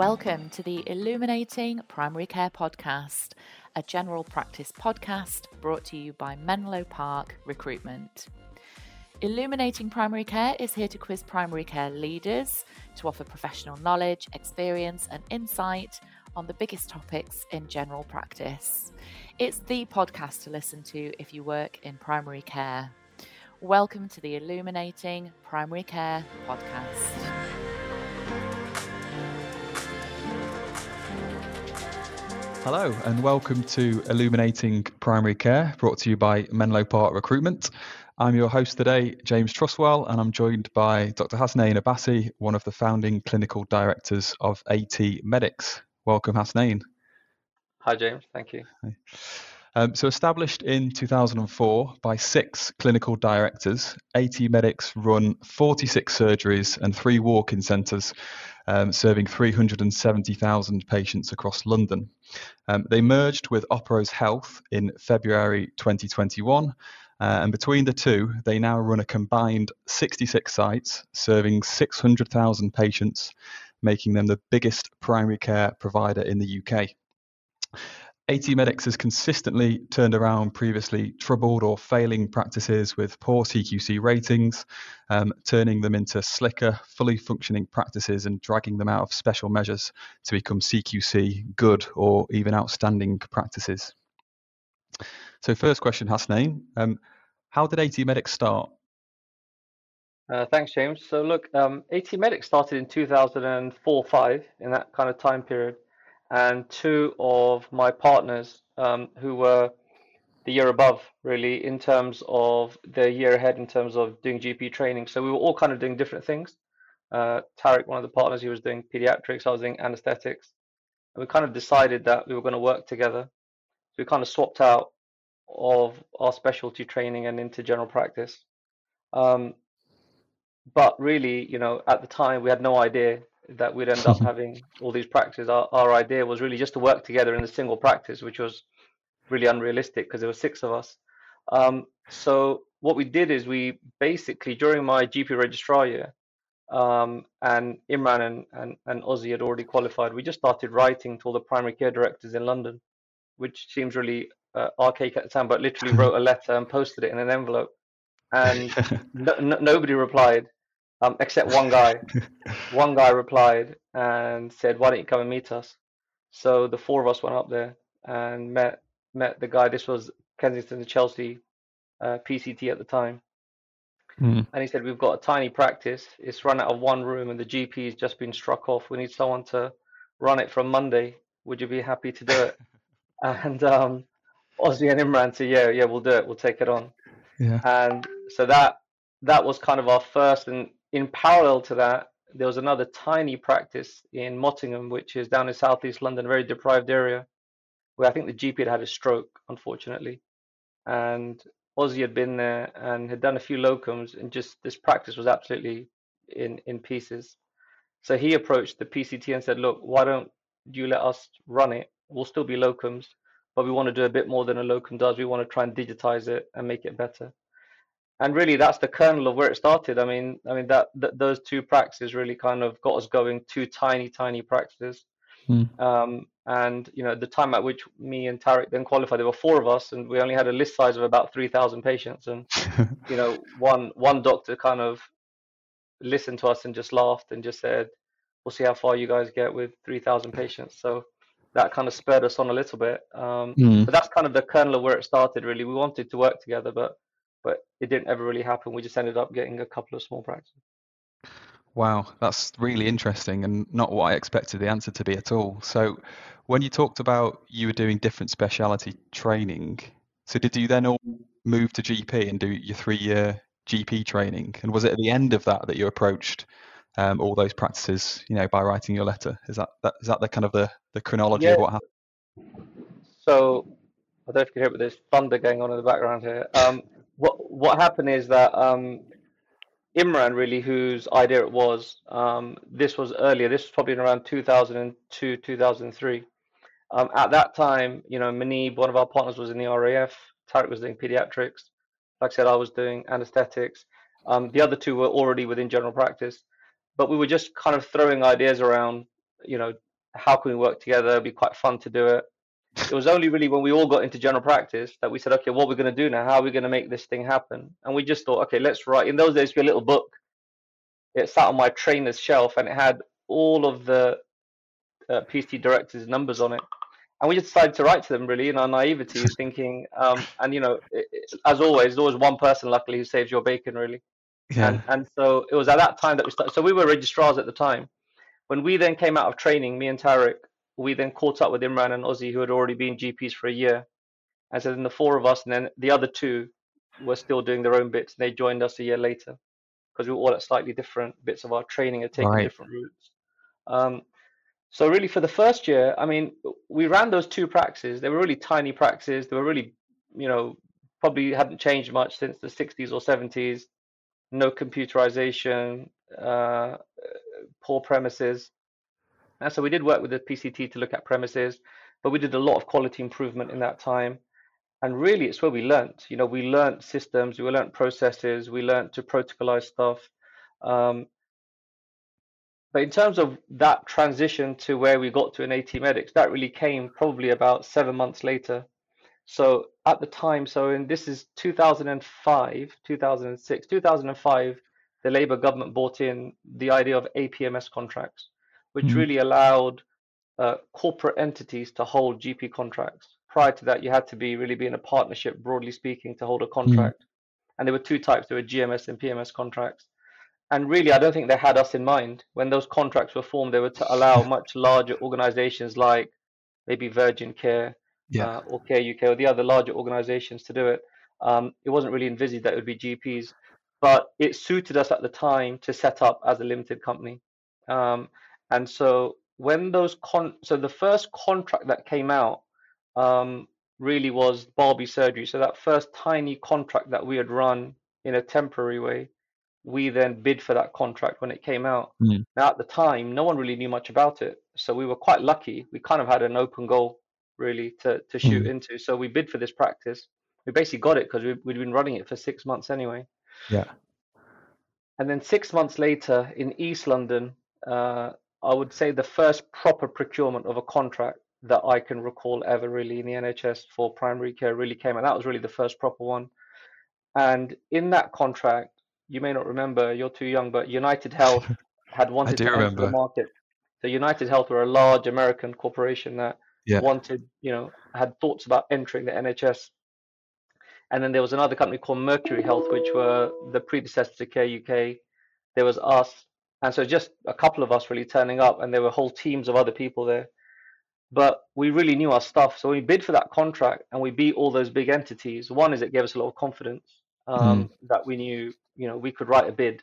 Welcome to the Illuminating Primary Care Podcast, a general practice podcast brought to you by Menlo Park Recruitment. Illuminating Primary Care is here to quiz primary care leaders to offer professional knowledge, experience, and insight on the biggest topics in general practice. It's the podcast to listen to if you work in primary care. Welcome to the Illuminating Primary Care Podcast. Hello, and welcome to Illuminating Primary Care, brought to you by Menlo Park Recruitment. I'm your host today, James Trustwell, and I'm joined by Dr. Hasnain Abbasi, one of the founding clinical directors of AT Medics. Welcome, Hasnain. Hi, James. Thank you. Um, so, established in 2004 by six clinical directors, AT Medics run 46 surgeries and three walk in centres, um, serving 370,000 patients across London. Um, they merged with Operose Health in February 2021. Uh, and between the two, they now run a combined 66 sites serving 600,000 patients, making them the biggest primary care provider in the UK. AT Medics has consistently turned around previously troubled or failing practices with poor CQC ratings, um, turning them into slicker, fully functioning practices and dragging them out of special measures to become CQC good or even outstanding practices. So, first question, Hasnain, um, how did AT Medics start? Uh, thanks, James. So, look, um, AT Medics started in 2004 5 in that kind of time period and two of my partners um, who were the year above, really, in terms of the year ahead, in terms of doing GP training. So we were all kind of doing different things. Uh, Tarek, one of the partners, he was doing pediatrics, I was doing anesthetics. And we kind of decided that we were going to work together. So we kind of swapped out of our specialty training and into general practice. Um, but really, you know, at the time, we had no idea that we'd end up having all these practices. Our, our idea was really just to work together in a single practice, which was really unrealistic because there were six of us. Um, so what we did is we basically during my GP registrar year, um, and Imran and, and, and Ozzy had already qualified. We just started writing to all the primary care directors in London, which seems really uh, archaic at the time, but literally wrote a letter and posted it in an envelope, and no, no, nobody replied um, except one guy. one guy replied and said, "Why don't you come and meet us?" So the four of us went up there and met met the guy. This was Kensington and Chelsea uh, PCT at the time, mm. and he said, "We've got a tiny practice. It's run out of one room, and the GP has just been struck off. We need someone to run it from Monday. Would you be happy to do it?" and um, Ozzy and Imran said, "Yeah, yeah, we'll do it. We'll take it on." Yeah. And so that that was kind of our first and in parallel to that, there was another tiny practice in Mottingham, which is down in southeast London, a very deprived area, where I think the GP had had a stroke, unfortunately. And Ozzy had been there and had done a few locums, and just this practice was absolutely in, in pieces. So he approached the PCT and said, Look, why don't you let us run it? We'll still be locums, but we want to do a bit more than a locum does. We want to try and digitize it and make it better and really that's the kernel of where it started. I mean i mean that, that those two practices really kind of got us going two tiny tiny practices. Mm. um, and you know the time at which me and Tarek then qualified there were four of us and we only had a list size of about 3000 patients. And you know one one doctor kind of listened to us and just laughed and just said we'll see how far you guys get with 3000 patients. So that kind of spurred us on a little bit. Um, mm. but that's kind of the kernel of where it started really. We wanted to work together but but it didn't ever really happen. We just ended up getting a couple of small practices. Wow, that's really interesting and not what I expected the answer to be at all. So, when you talked about you were doing different speciality training, so did you then all move to GP and do your three year GP training? And was it at the end of that that you approached um, all those practices, you know, by writing your letter? Is that, that is that the kind of the, the chronology yeah. of what happened? So, I don't know if you can hear, but there's thunder going on in the background here. Um, what what happened is that um, Imran really, whose idea it was, um, this was earlier. This was probably around 2002, 2003. Um, at that time, you know, Manib, one of our partners, was in the RAF. Tarek was doing pediatrics. Like I said, I was doing anesthetics. Um, the other two were already within general practice, but we were just kind of throwing ideas around. You know, how can we work together? It'd be quite fun to do it. It was only really when we all got into general practice that we said, okay, what we're going to do now? How are we going to make this thing happen? And we just thought, okay, let's write. In those days, we had a little book. It sat on my trainer's shelf, and it had all of the uh, PCT directors' numbers on it. And we just decided to write to them really in our naivety, thinking, um, and you know, it, it, as always, there's always one person, luckily, who saves your bacon, really. Yeah. And, and so it was at that time that we started. So we were registrars at the time. When we then came out of training, me and Tariq, we then caught up with Imran and Ozzy, who had already been GPs for a year. And so then the four of us, and then the other two were still doing their own bits. And they joined us a year later because we were all at slightly different bits of our training and taking right. different routes. Um, so really, for the first year, I mean, we ran those two practices. They were really tiny practices. They were really, you know, probably hadn't changed much since the 60s or 70s. No computerization, uh, poor premises. And so we did work with the PCT to look at premises, but we did a lot of quality improvement in that time. And really, it's where we learned. You know, we learned systems, we learned processes, we learned to protocolize stuff. Um, but in terms of that transition to where we got to in AT Medics, that really came probably about seven months later. So at the time, so in this is 2005, 2006, 2005, the Labour government brought in the idea of APMS contracts, which mm-hmm. really allowed uh, corporate entities to hold GP contracts. Prior to that, you had to be really be in a partnership, broadly speaking, to hold a mm-hmm. contract. Mm-hmm. And there were two types: there were GMS and PMS contracts and really, I don't think they had us in mind when those contracts were formed. They were to allow much larger organizations like maybe Virgin Care yeah. uh, or Care UK or the other larger organizations to do it. Um, it wasn't really envisaged that it would be GPs, but it suited us at the time to set up as a limited company. Um, and so when those con, so the first contract that came out um, really was Barlby Surgery. So that first tiny contract that we had run in a temporary way we then bid for that contract when it came out. Mm. Now, at the time, no one really knew much about it. So we were quite lucky. We kind of had an open goal, really, to, to shoot mm. into. So we bid for this practice. We basically got it because we, we'd been running it for six months anyway. Yeah. And then six months later in East London, uh, I would say the first proper procurement of a contract that I can recall ever really in the NHS for primary care really came and That was really the first proper one. And in that contract, you may not remember, you're too young, but United Health had wanted to enter the market. So United Health were a large American corporation that yeah. wanted, you know, had thoughts about entering the NHS. And then there was another company called Mercury Health, which were the predecessor to Care UK. There was us, and so just a couple of us really turning up, and there were whole teams of other people there. But we really knew our stuff, so we bid for that contract, and we beat all those big entities. One is it gave us a lot of confidence um, mm. that we knew you know we could write a bid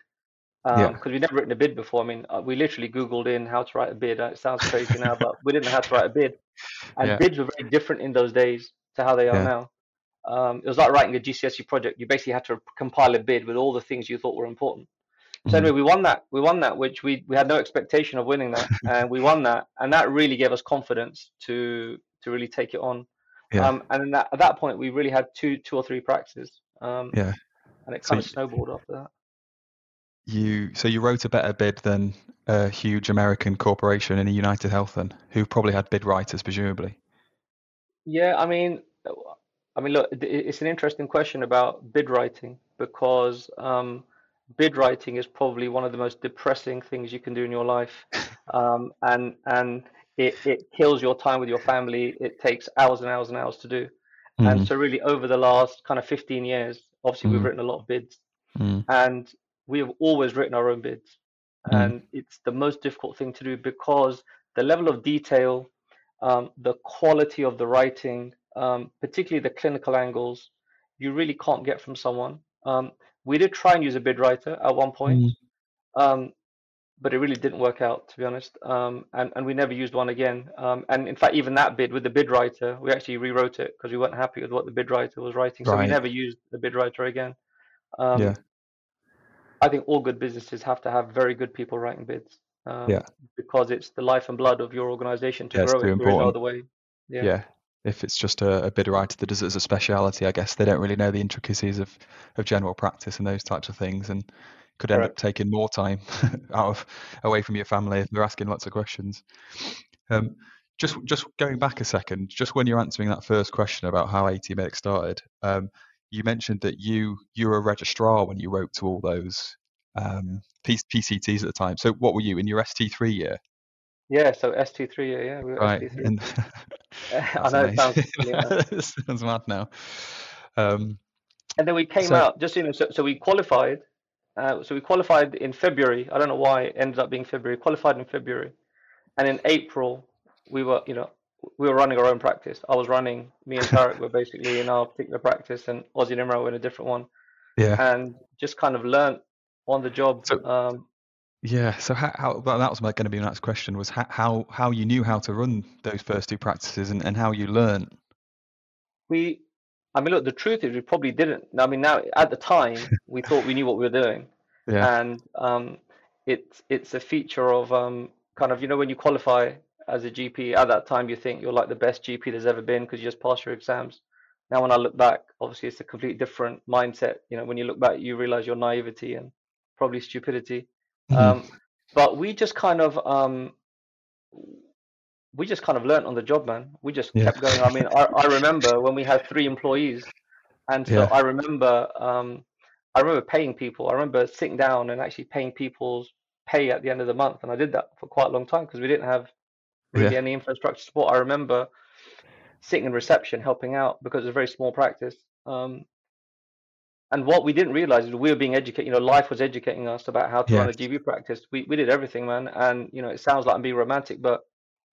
because um, yeah. we'd never written a bid before. I mean, uh, we literally Googled in how to write a bid. It sounds crazy now, but we didn't know how to write a bid. And yeah. bids were very different in those days to how they are yeah. now. Um, it was like writing a GCSE project. You basically had to compile a bid with all the things you thought were important. So mm-hmm. anyway, we won that. We won that, which we we had no expectation of winning that, and we won that, and that really gave us confidence to to really take it on. Yeah. Um, and that, at that point, we really had two two or three practices. Um, yeah and it kind so of snowballed after that. You so you wrote a better bid than a huge American corporation in a United Health, then, who probably had bid writers, presumably. Yeah, I mean, I mean, look, it's an interesting question about bid writing because um, bid writing is probably one of the most depressing things you can do in your life, um, and and it, it kills your time with your family. It takes hours and hours and hours to do, mm-hmm. and so really over the last kind of 15 years, Obviously, mm. we've written a lot of bids, mm. and we have always written our own bids, mm. and it's the most difficult thing to do because the level of detail, um, the quality of the writing, um, particularly the clinical angles, you really can't get from someone. Um, we did try and use a bid writer at one point, mm. um, but it really didn't work out, to be honest. Um, and, and we never used one again. Um, and in fact, even that bid with the bid writer, we actually rewrote it because we weren't happy with what the bid writer was writing. So right. we never used the bid writer again. Um, yeah. I think all good businesses have to have very good people writing bids. Um, yeah. Because it's the life and blood of your organization to yeah, grow it important. the way. Yeah. yeah. If it's just a, a bid writer that does it as a speciality, I guess they don't really know the intricacies of, of general practice and those types of things. And could end Correct. up taking more time out of away from your family if they're asking lots of questions. Um, just just going back a second, just when you're answering that first question about how AT Medics started, um, you mentioned that you you were a registrar when you wrote to all those um, PCTs at the time. So what were you in your ST3 year? Yeah, so ST3 year, yeah, we Right. ST3. And I know it sounds amazing. silly, I know. It sounds mad now. Um, And then we came so out just you know, so, so we qualified. Uh, so we qualified in February. I don't know why it ended up being February. Qualified in February, and in April we were you know we were running our own practice. I was running. Me and Tarek were basically in our particular practice, and Ozzy and Imran were in a different one, yeah. and just kind of learnt on the job. So Um, yeah. So how, how that was my going to be my next question was how, how how you knew how to run those first two practices and, and how you learned. we, I mean, look, the truth is we probably didn't. I mean, now at the time we thought we knew what we were doing, Yeah. and um, it's it's a feature of um, kind of you know when you qualify as a GP at that time you think you're like the best GP there's ever been because you just passed your exams. Now when I look back, obviously it's a completely different mindset. You know, when you look back, you realize your naivety and probably stupidity. Mhm. Um, but we just kind of um, we just kind of learnt on the job, man. We just Yeah. kept going. I mean, I, I remember when we had three employees, and so Yeah. I remember um, I remember paying people. I remember sitting down and actually paying people's pay at the end of the month, and I did that for quite a long time because we didn't have really Yeah. any infrastructure support. I remember sitting in reception helping out because it's a very small practice. Um, and what we didn't realize is we were being educated. You know, life was educating us about how to run a. GP practice. We we did everything, man. And you know, it sounds like I'm being romantic, but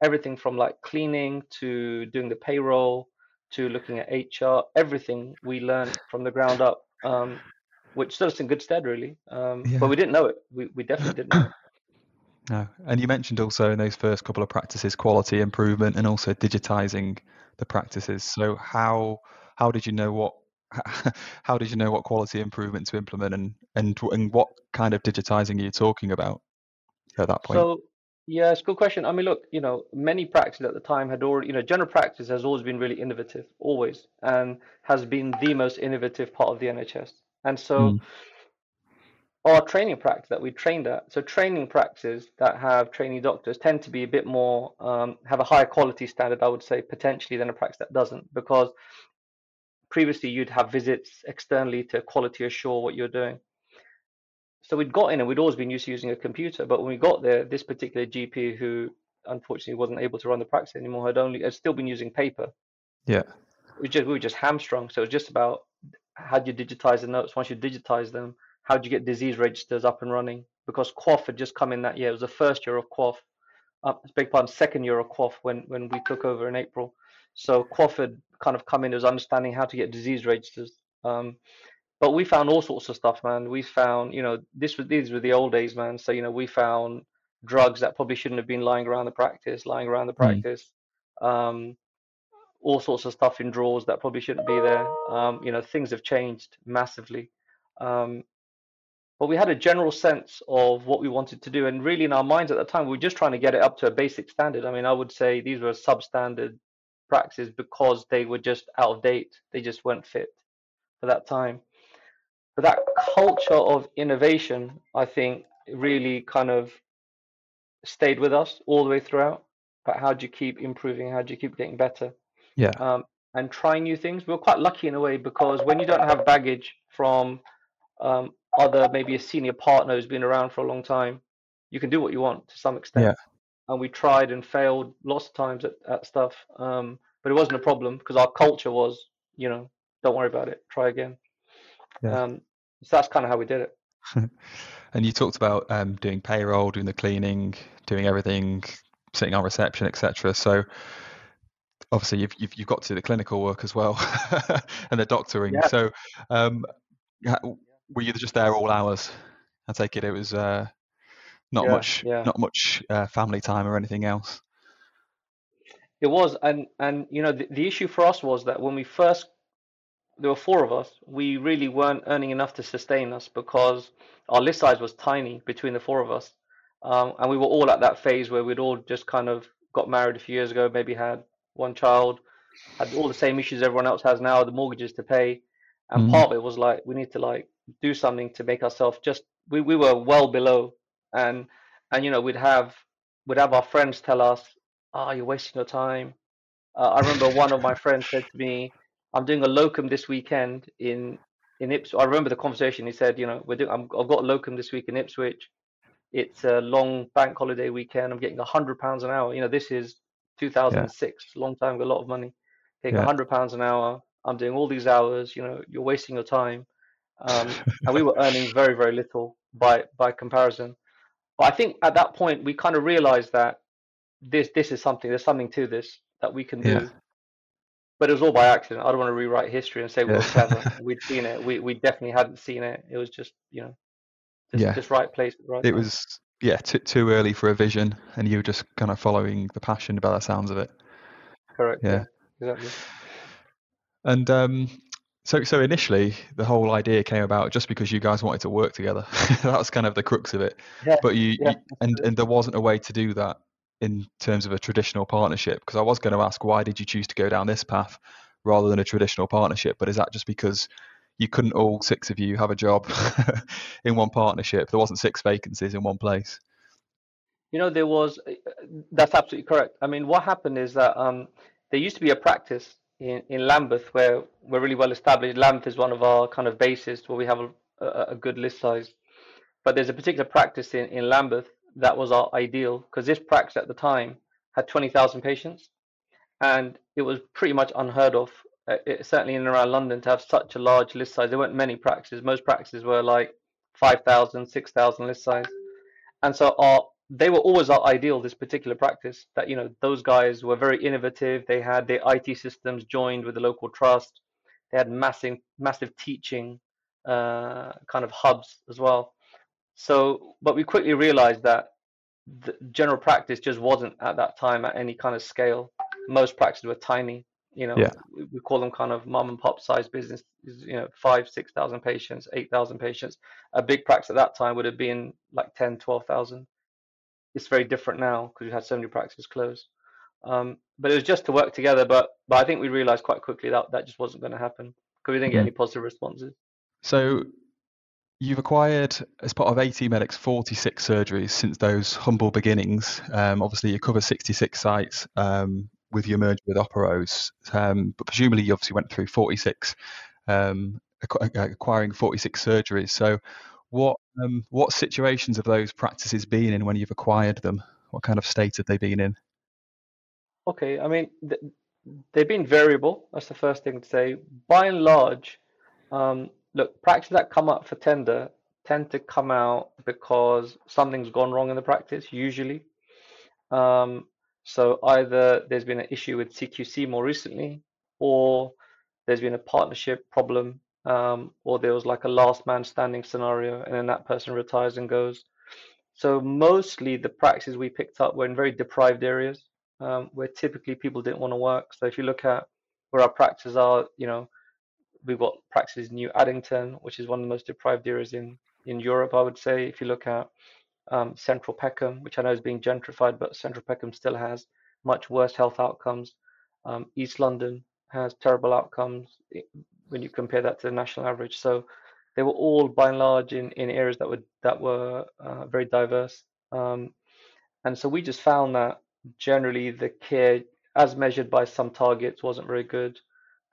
everything from like cleaning to doing the payroll to looking at HR, everything we learned from the ground up, um, which stood us in good stead, really. Um, but we didn't know it. We we definitely didn't know it. No. And you mentioned also in those first couple of practices quality improvement and also digitizing the practices. So how how did you know what how did you know what quality improvement to implement and and and what kind of digitizing are you talking about at that point? So yeah, it's a good question. I mean, look, you know, many practices at the time had already, you know, general practice has always been really innovative, always, and has been the most innovative part of the NHS. And so Mm. our training practice that we trained at, so training practices that have trainee doctors tend to be a bit more, um, have a higher quality standard, I would say, potentially than a practice that doesn't, because previously you'd have visits externally to quality assure what you're doing. So we'd got in and we'd always been used to using a computer, but when we got there, this particular GP who unfortunately wasn't able to run the practice anymore had only had still been using paper. Yeah. We just we were just hamstrung. So it was just about how do you digitize the notes? Once you digitize them, how do you get disease registers up and running? Because QOF had just come in that year. It was the first year of QOF. Uh, beg pardon, second year of QOF when when we took over in April. So QOF had kind of come in as understanding how to get disease registers. Um, but we found all sorts of stuff, man. We found, you know, this was these were the old days, man. So you know, we found drugs that probably shouldn't have been lying around the practice, lying around the Mm. practice. Um, all sorts of stuff in drawers that probably shouldn't be there. Um, you know, things have changed massively. Um, but we had a general sense of what we wanted to do, and really in our minds at the time, we were just trying to get it up to a basic standard. I mean, I would say these were substandard practices because they were just out of date. They just weren't fit for that time. But that culture of innovation, I think, really kind of stayed with us all the way throughout. But how do you keep improving? How do you keep getting better? Yeah. um, and try new things. We were quite lucky in a way because when you don't have baggage from um, other, maybe a senior partner who's been around for a long time, you can do what you want to some extent. Yeah. And we tried and failed lots of times at, at stuff, um, but it wasn't a problem because our culture was, you know, don't worry about it, try again. Yeah. Um, so that's kind of how we did it. And you talked about um, doing payroll, doing the cleaning, doing everything, sitting on reception, etc. So obviously you've, you've you've got to do the clinical work as well and the doctoring. Yeah. So um, were you just there all hours? I take it it was uh, not Yeah, much yeah. not much uh, family time or anything else. It was, and and you know, the, the issue for us was that when we first, there were four of us, we really weren't earning enough to sustain us because our list size was tiny between the four of us, um, and we were all at that phase where we'd all just kind of got married a few years ago, maybe had one child, had all the same issues everyone else has now, the mortgages to pay, and Mm. part of it was like we need to like do something to make ourselves just we, we were well below, and and you know we'd have we'd have our friends tell us ah, oh, you're wasting your time. Uh, I remember one of my friends said to me, I'm doing a locum this weekend in in Ipswich. I remember the conversation. He said, you know, we're doing. i have got a locum this week in Ipswich. It's a long bank holiday weekend. I'm getting a hundred pounds an hour. You know, this is 2006, yeah. long time, got a lot of money. Getting a yeah. hundred pounds an hour. I'm doing all these hours. You know, you're wasting your time. Um, and we were earning very, very little by by comparison. But I think at that point we kind of realized that this this is something. There's something to this that we can do. But it was all by accident. I don't want to rewrite history and say we were clever. We'd seen it. We we definitely hadn't seen it. It was just you know, just, yeah. just right place, right. It time. was yeah t- too early for a vision, and you were just kind of following the passion by the sounds of it. Correct. Yeah. yeah exactly. And um, so, so initially, the whole idea came about just because you guys wanted to work together. that was kind of the crux of it. Yeah, but you, yeah, you and and there wasn't a way to do that in terms of a traditional partnership? Because I was going to ask, why did you choose to go down this path rather than a traditional partnership? But is that just because you couldn't all six of you have a job in one partnership? There wasn't six vacancies in one place. You know, there was. Uh, that's absolutely correct. I mean, what happened is that um, there used to be a practice in, in Lambeth where we're really well established. Lambeth is one of our kind of bases where we have a, a, a good list size. But there's a particular practice in, in Lambeth that was our ideal because this practice at the time had 20,000 patients and it was pretty much unheard of, uh, it, certainly in and around London, to have such a large list size. There weren't many practices. Most practices were like 5,000, 6,000 list size. And so our they were always our ideal, this particular practice, that, you know, those guys were very innovative. They had their IT systems joined with the local trust. They had massive, massive teaching uh, kind of hubs as well. So, but we quickly realized that the general practice just wasn't at that time at any kind of scale. Most practices were tiny. You know, yeah. we call them kind of mom and pop size business. You know, five, six thousand patients, eight thousand patients. A big practice at that time would have been like 10, 12,000. It's very different now because we had so many practices close. Um, but it was just to work together. But but I think we realized quite quickly that that just wasn't going to happen because we didn't get mm-hmm. any positive responses. So You've acquired, as part of AT Medics, 46 surgeries since those humble beginnings. Um, obviously, you cover 66 sites um, with your merger with Operose, um, but presumably you obviously went through 46, um, acquiring 46 surgeries. So, what um, what situations have those practices been in when you've acquired them? What kind of state have they been in? Okay, I mean, th- they've been variable. That's the first thing to say. By and large, um, look, practices that come up for tender tend to come out because something's gone wrong in the practice, usually. Um, so either there's been an issue with CQC more recently, or there's been a partnership problem, um, or there was like a last man standing scenario, and then that person retires and goes. So mostly the practices we picked up were in very deprived areas um, where typically people didn't want to work. So if you look at where our practices are, you know, we've got practices in New Addington, which is one of the most deprived areas in, in Europe, I would say. If you look at um, Central Peckham, which I know is being gentrified, but Central Peckham still has much worse health outcomes. Um, East London has terrible outcomes when you compare that to the national average. So they were all, by and large, in, in areas that were that were uh, very diverse. Um, and so we just found that generally the care, as measured by some targets, wasn't very good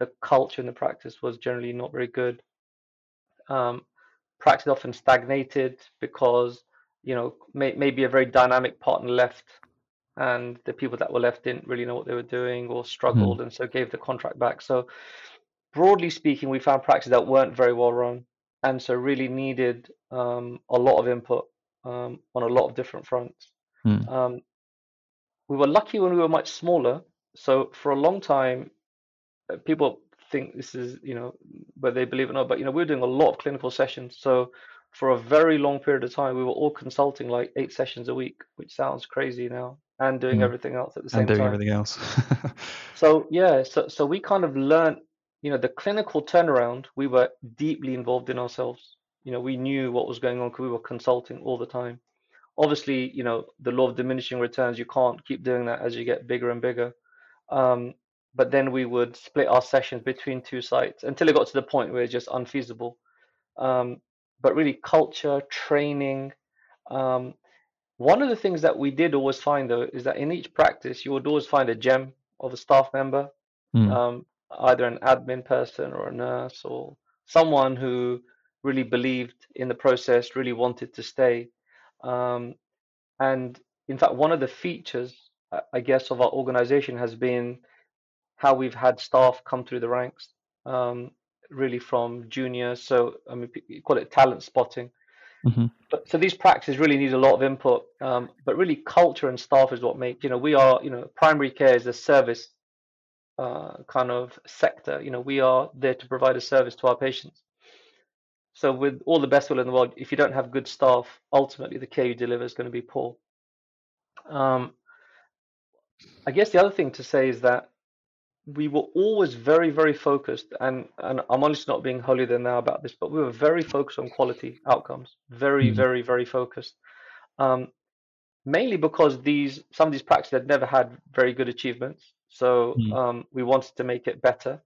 the culture and the practice was generally not very good. Um, practice often stagnated because you know may, maybe a very dynamic partner left and the people that were left didn't really know what they were doing or struggled mm. and so gave the contract back so broadly speaking we found practices that weren't very well run and so really needed um, a lot of input um, on a lot of different fronts mm. um, we were lucky when we were much smaller so for a long time uh, people think this is, you know, whether they believe it or not, but you know, we are doing a lot of clinical sessions. So for a very long period of time, we were all consulting like eight sessions a week, which sounds crazy now, and doing everything else at the same time. And doing time. everything else. so yeah, so so we kind of learned, you know, the clinical turnaround. We were deeply involved in ourselves. You know, we knew what was going on because we were consulting all the time. Obviously, you know, the law of diminishing returns. You can't keep doing that as you get bigger and bigger. Um, but then we would split our sessions between two sites until it got to the point where it's just unfeasible. Um, but really, culture, training, um, one of the things that we did always find though is that in each practice you would always find a gem of a staff member, Mm. um, either an admin person or a nurse or someone who really believed in the process, really wanted to stay. Um, and in fact, one of the features, I guess, of our organization has been how we've had staff come through the ranks, um, really from junior. So, I mean, you call it talent spotting. Hmm But so these practices really need a lot of input. Um, but really, culture and staff is what make, you know, we are, you know, primary care is a service uh, kind of sector. You know, we are there to provide a service to our patients. So, with all the best will in the world, if you don't have good staff, ultimately the care you deliver is going to be poor. Um, I guess the other thing to say is that we were always very, very focused, and, and I'm honestly not being holier than thou about this, but we were very focused on quality outcomes. Very, Mm. very, very focused. Um, mainly because these some of these practices had never had very good achievements, so Mm. um, we wanted to make it better.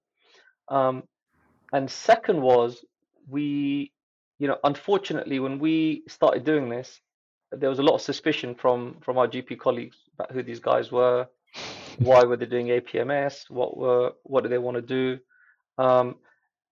Um, and second was we, you know, unfortunately, when we started doing this, there was a lot of suspicion from from our GP colleagues about who these guys were, why were they doing APMS, what were what do they want to do, um,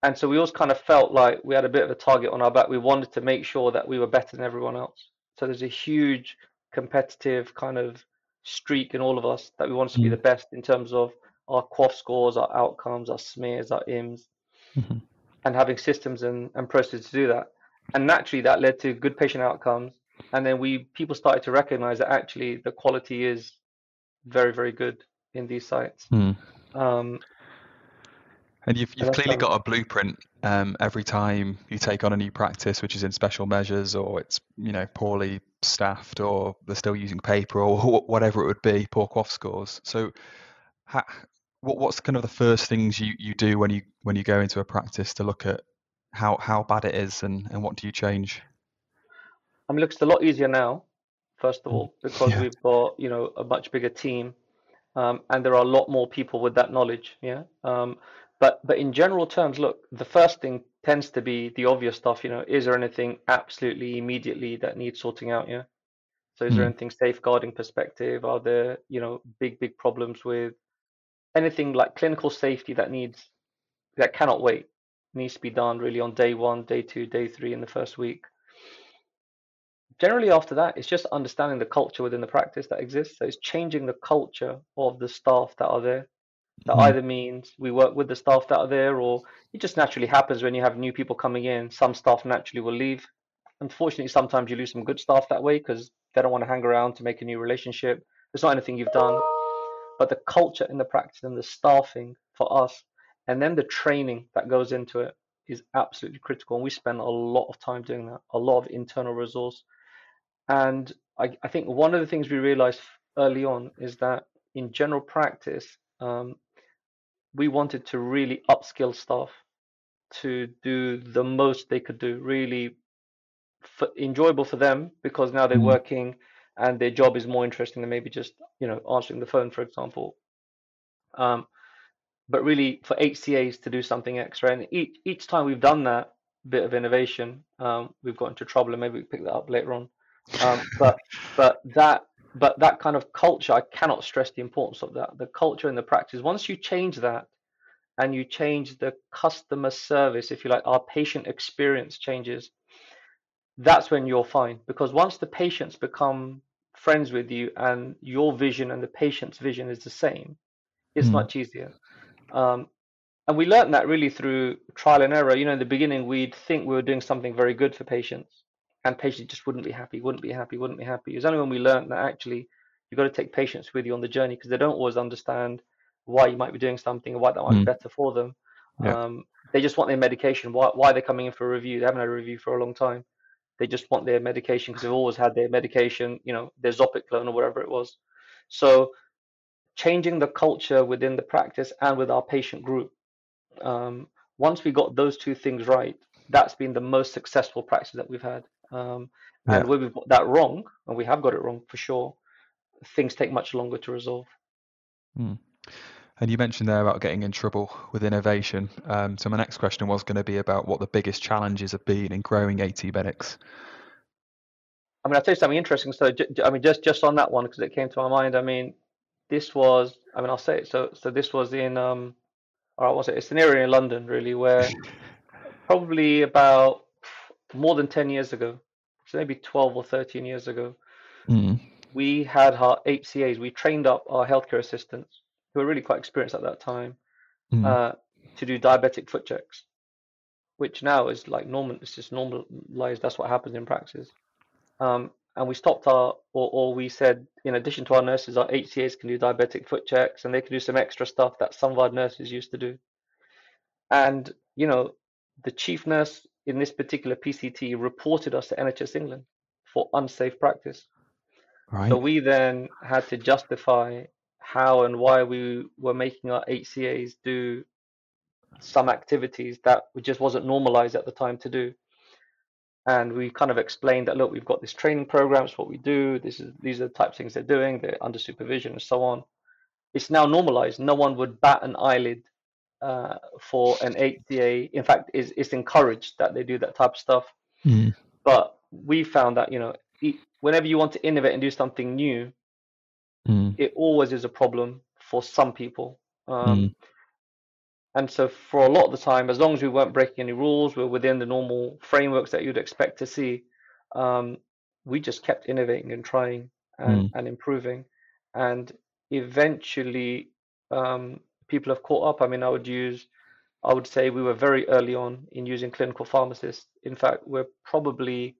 and so we always kind of felt like we had a bit of a target on our back. We wanted to make sure that we were better than everyone else. So there's a huge competitive kind of streak in all of us that we wanted to be Mm. the best in terms of our QOF scores, our outcomes, our smears, our IMS Mhm. and having systems and, and processes to do that. And naturally, that led to good patient outcomes. And then we people started to recognize that actually the quality is very, very good in these sites. Mm. Um, And you've you've that's clearly got a blueprint um, every time you take on a new practice, which is in special measures, or it's you know poorly staffed, or they're still using paper, or wh- whatever it would be, poor QOF scores. So, ha, what what's kind of the first things you, you do when you when you go into a practice to look at how how bad it is, and, and what do you change? I mean, look, it's a lot easier now, first of Mm. all, because Yeah. we've got, you know, a much bigger team, um, and there are a lot more people with that knowledge. Yeah. Um, but but in general terms, look, the first thing tends to be the obvious stuff. You know, is there anything absolutely immediately that needs sorting out? Yeah. So is there Mm. anything safeguarding perspective? Are there, you know, big, big problems with anything like clinical safety that needs that cannot wait, needs to be done really on day one, day two, day three in the first week. Generally after that, it's just understanding the culture within the practice that exists. So it's changing the culture of the staff that are there. That Mm. either means we work with the staff that are there or it just naturally happens when you have new people coming in. Some staff naturally will leave. Unfortunately, sometimes you lose some good staff that way because they don't want to hang around to make a new relationship. It's not anything you've done, but the culture in the practice and the staffing for us, and then the training that goes into it is absolutely critical. And we spend a lot of time doing that, a lot of internal resource. And I, I think one of the things we realized early on is that in general practice, um, we wanted to really upskill staff to do the most they could do, really f enjoyable for them because now they're Mm. working and their job is more interesting than maybe just you know answering the phone, for example. Um, but really for HCAs to do something extra, and each each time we've done that bit of innovation, um, we've got into trouble, and maybe we pick that up later on. Um, but but that but that kind of culture, I cannot stress the importance of that. The culture and the practice. Once you change that, and you change the customer service, if you like, our patient experience changes, that's when you're fine. Because once the patients become friends with you and your vision and the patient's vision is the same, it's Mm. much easier. Um, and we learned that really through trial and error. You know, in the beginning, we'd think we were doing something very good for patients, and patients just wouldn't be happy, wouldn't be happy, wouldn't be happy. It was only when we learned that actually you've got to take patients with you on the journey because they don't always understand why you might be doing something or why that might be Mm. better for them. Yeah. Um, they just want their medication. Why, why are they coming in for a review? They haven't had a review for a long time. They just want their medication because they've always had their medication, you know, their Zopiclone or whatever it was. So changing the culture within the practice and with our patient group. Um, once we got those two things right, that's been the most successful practice that we've had. Um, Yeah. and where we've got that wrong, and we have got it wrong for sure, things take much longer to resolve. Mm. And you mentioned there about getting in trouble with innovation. Um, so my next question was going to be about what the biggest challenges have been in growing AT medics. I mean, I'll tell you something interesting. So, I mean, just just on that one because it came to my mind. I mean, this was. I mean, I'll say it. So, so this was in. Um, or was it? It's an area in London, really, where probably about more than ten years ago, so maybe twelve or thirteen years ago, Mm. we had our HCAs. We trained up our healthcare assistants, who were really quite experienced at that time, Mm. uh, to do diabetic foot checks, which now is like normal. It's just normalized. That's what happens in practice. Um, and we stopped our, or, or we said, in addition to our nurses, our HCAs can do diabetic foot checks, and they can do some extra stuff that some of our nurses used to do. And you know, the chief nurse in this particular PCT reported us to NHS England for unsafe practice. Right. So we then had to justify how and why we were making our HCAs do some activities that just wasn't normalized at the time to do. And we kind of explained that look, we've got this training program, it's what we do, this is these are the types of things they're doing, they're under supervision and so on. It's now normalized. No one would bat an eyelid uh, for an HCA. In fact, it's, it's encouraged that they do that type of stuff. Mm. But we found that, you know, whenever you want to innovate and do something new, Mm. it always is a problem for some people. Um, Mm. And so, for a lot of the time, as long as we weren't breaking any rules, we're within the normal frameworks that you'd expect to see, um, we just kept innovating and trying and, and improving. And eventually, um, people have caught up. I mean, I would use, I would say we were very early on in using clinical pharmacists. In fact, we're probably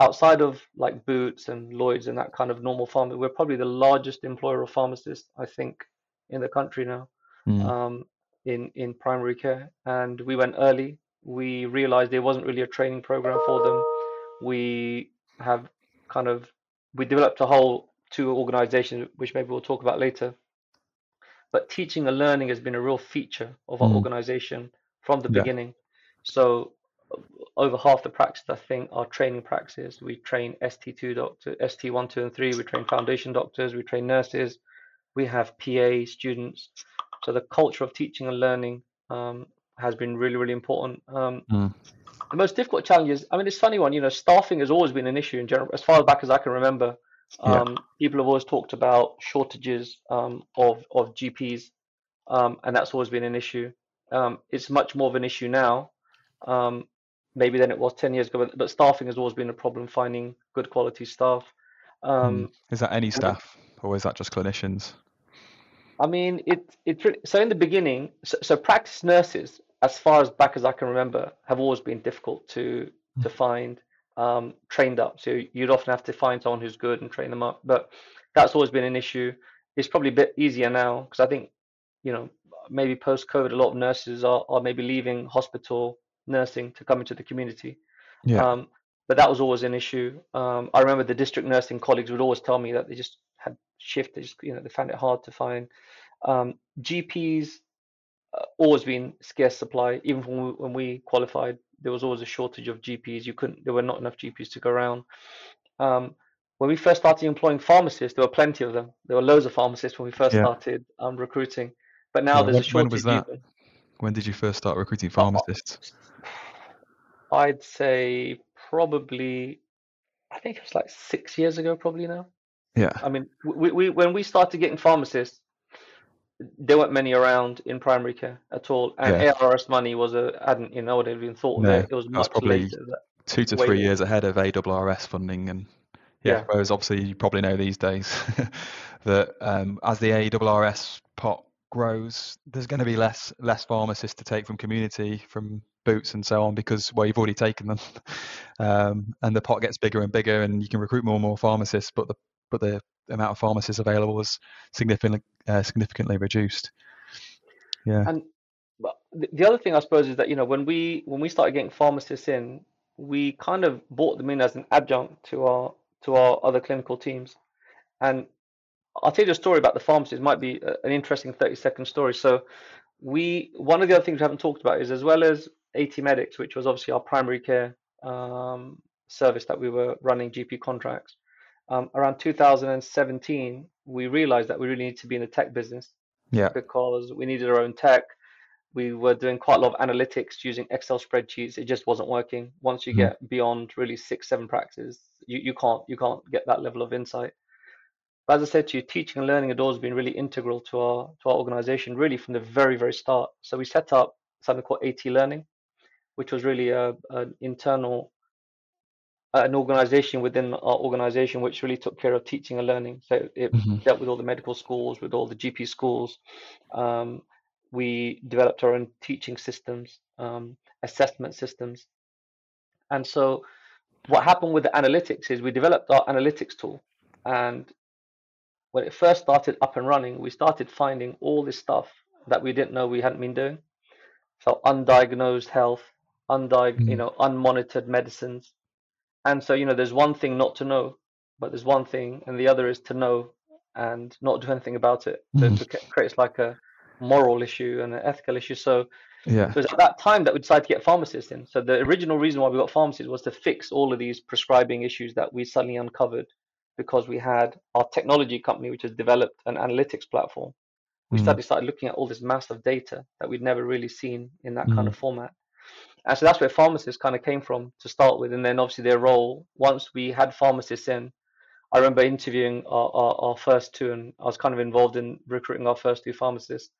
outside of like Boots and Lloyd's and that kind of normal pharmacy, we're probably the largest employer of pharmacists, I think, in the country now, Mm. um, in in primary care. And we went early. We realized there wasn't really a training program for them. We have kind of we developed a whole two organizations, which maybe we'll talk about later. But teaching and learning has been a real feature of our Mm. organization from the Yeah. beginning. So over half the practice, I think, are training practices. We train ST2 doctors, ST1, 2, and 3. We train foundation doctors. We train nurses. We have PA students. So the culture of teaching and learning um, has been really, really important. Um, Mm. the most difficult challenge is, I mean, it's a funny one. You know, staffing has always been an issue in general, as far back as I can remember. Yeah. Um, people have always talked about shortages um, of of GPs, um, and that's always been an issue. Um, it's much more of an issue now, um, maybe than it was ten years ago. But, but staffing has always been a problem finding good quality staff. Um, Mm. Is that any staff or is that just clinicians? I mean, it it so in the beginning, so, so practice nurses, as far as back as I can remember, have always been difficult to to find um, trained up. So you'd often have to find someone who's good and train them up. But that's always been an issue. It's probably a bit easier now because I think, you know, maybe post COVID, a lot of nurses are, are maybe leaving hospital nursing to come into the community. Yeah. Um, but that was always an issue. Um, I remember the district nursing colleagues would always tell me that they just had shift. They just, you know, they found it hard to find. Um, GPs uh, always been scarce supply. Even when we, when we qualified, there was always a shortage of GPs. You couldn't. There were not enough GPs to go around. Um, when we first started employing pharmacists, there were plenty of them. There were loads of pharmacists when we first Yeah. started um, recruiting. But now Yeah, there's a when- when shortage. was that? even. When did you first start recruiting pharmacists? I'd say probably, I think it was like six years ago, probably now. Yeah. I mean, we, we when we started getting pharmacists, there weren't many around in primary care at all, and Yeah. ARRS money was a hadn't you know would even thought No, of it. It was much probably later. Two to three years ahead of ARRS funding and yeah, Yeah. whereas obviously you probably know these days that um, as the ARRS pot grows, there's going to be less less pharmacists to take from community, from boots and so on because well you've already taken them, um, and the pot gets bigger and bigger, and you can recruit more and more pharmacists, but the but the amount of pharmacists available is significantly uh, significantly reduced. Yeah. And the the other thing I suppose is that you know when we when we started getting pharmacists in, we kind of brought them in as an adjunct to our to our other clinical teams. And I'll tell you a story about the pharmacists. It might be an interesting 30 second story. So we one of the other things we haven't talked about is as well as AT Medics, which was obviously our primary care um, service that we were running GP contracts. Um, around 2017, we realized that we really need to be in the tech business Yeah. because we needed our own tech. we were doing quite a lot of analytics using Excel spreadsheets. It just wasn't working. Once you Mhm. get beyond really six, seven practices, you, you can't you can't get that level of insight. But as I said to you, teaching and learning Adore has been really integral to our to our organization, really from the very, very start. So we set up something called AT Learning, which was really a, an internal an organization within our organization which really took care of teaching and learning. So it Mhm. dealt with all the medical schools, with all the GP schools. Um, we developed our own teaching systems, um, assessment systems. And so what happened with the analytics is we developed our analytics tool. And when it first started up and running, we started finding all this stuff that we didn't know we hadn't been doing. So undiagnosed health, undiag- you Mm. know, unmonitored medicines. And so, you know, there's one thing not to know, but there's one thing, and the other is to know and not do anything about it. So Mhm. it creates like a moral issue and an ethical issue. So Yeah. so it was at that time that we decided to get pharmacists in. So the original reason why we got pharmacists was to fix all of these prescribing issues that we suddenly uncovered because we had our technology company, which has developed an analytics platform. We Mm. suddenly started looking at all this massive data that we'd never really seen in that kind Mm. of format. And so that's where pharmacists kind of came from to start with. And then obviously their role, once we had pharmacists in, I remember interviewing our, our, our first two, and I was kind of involved in recruiting our first two pharmacists.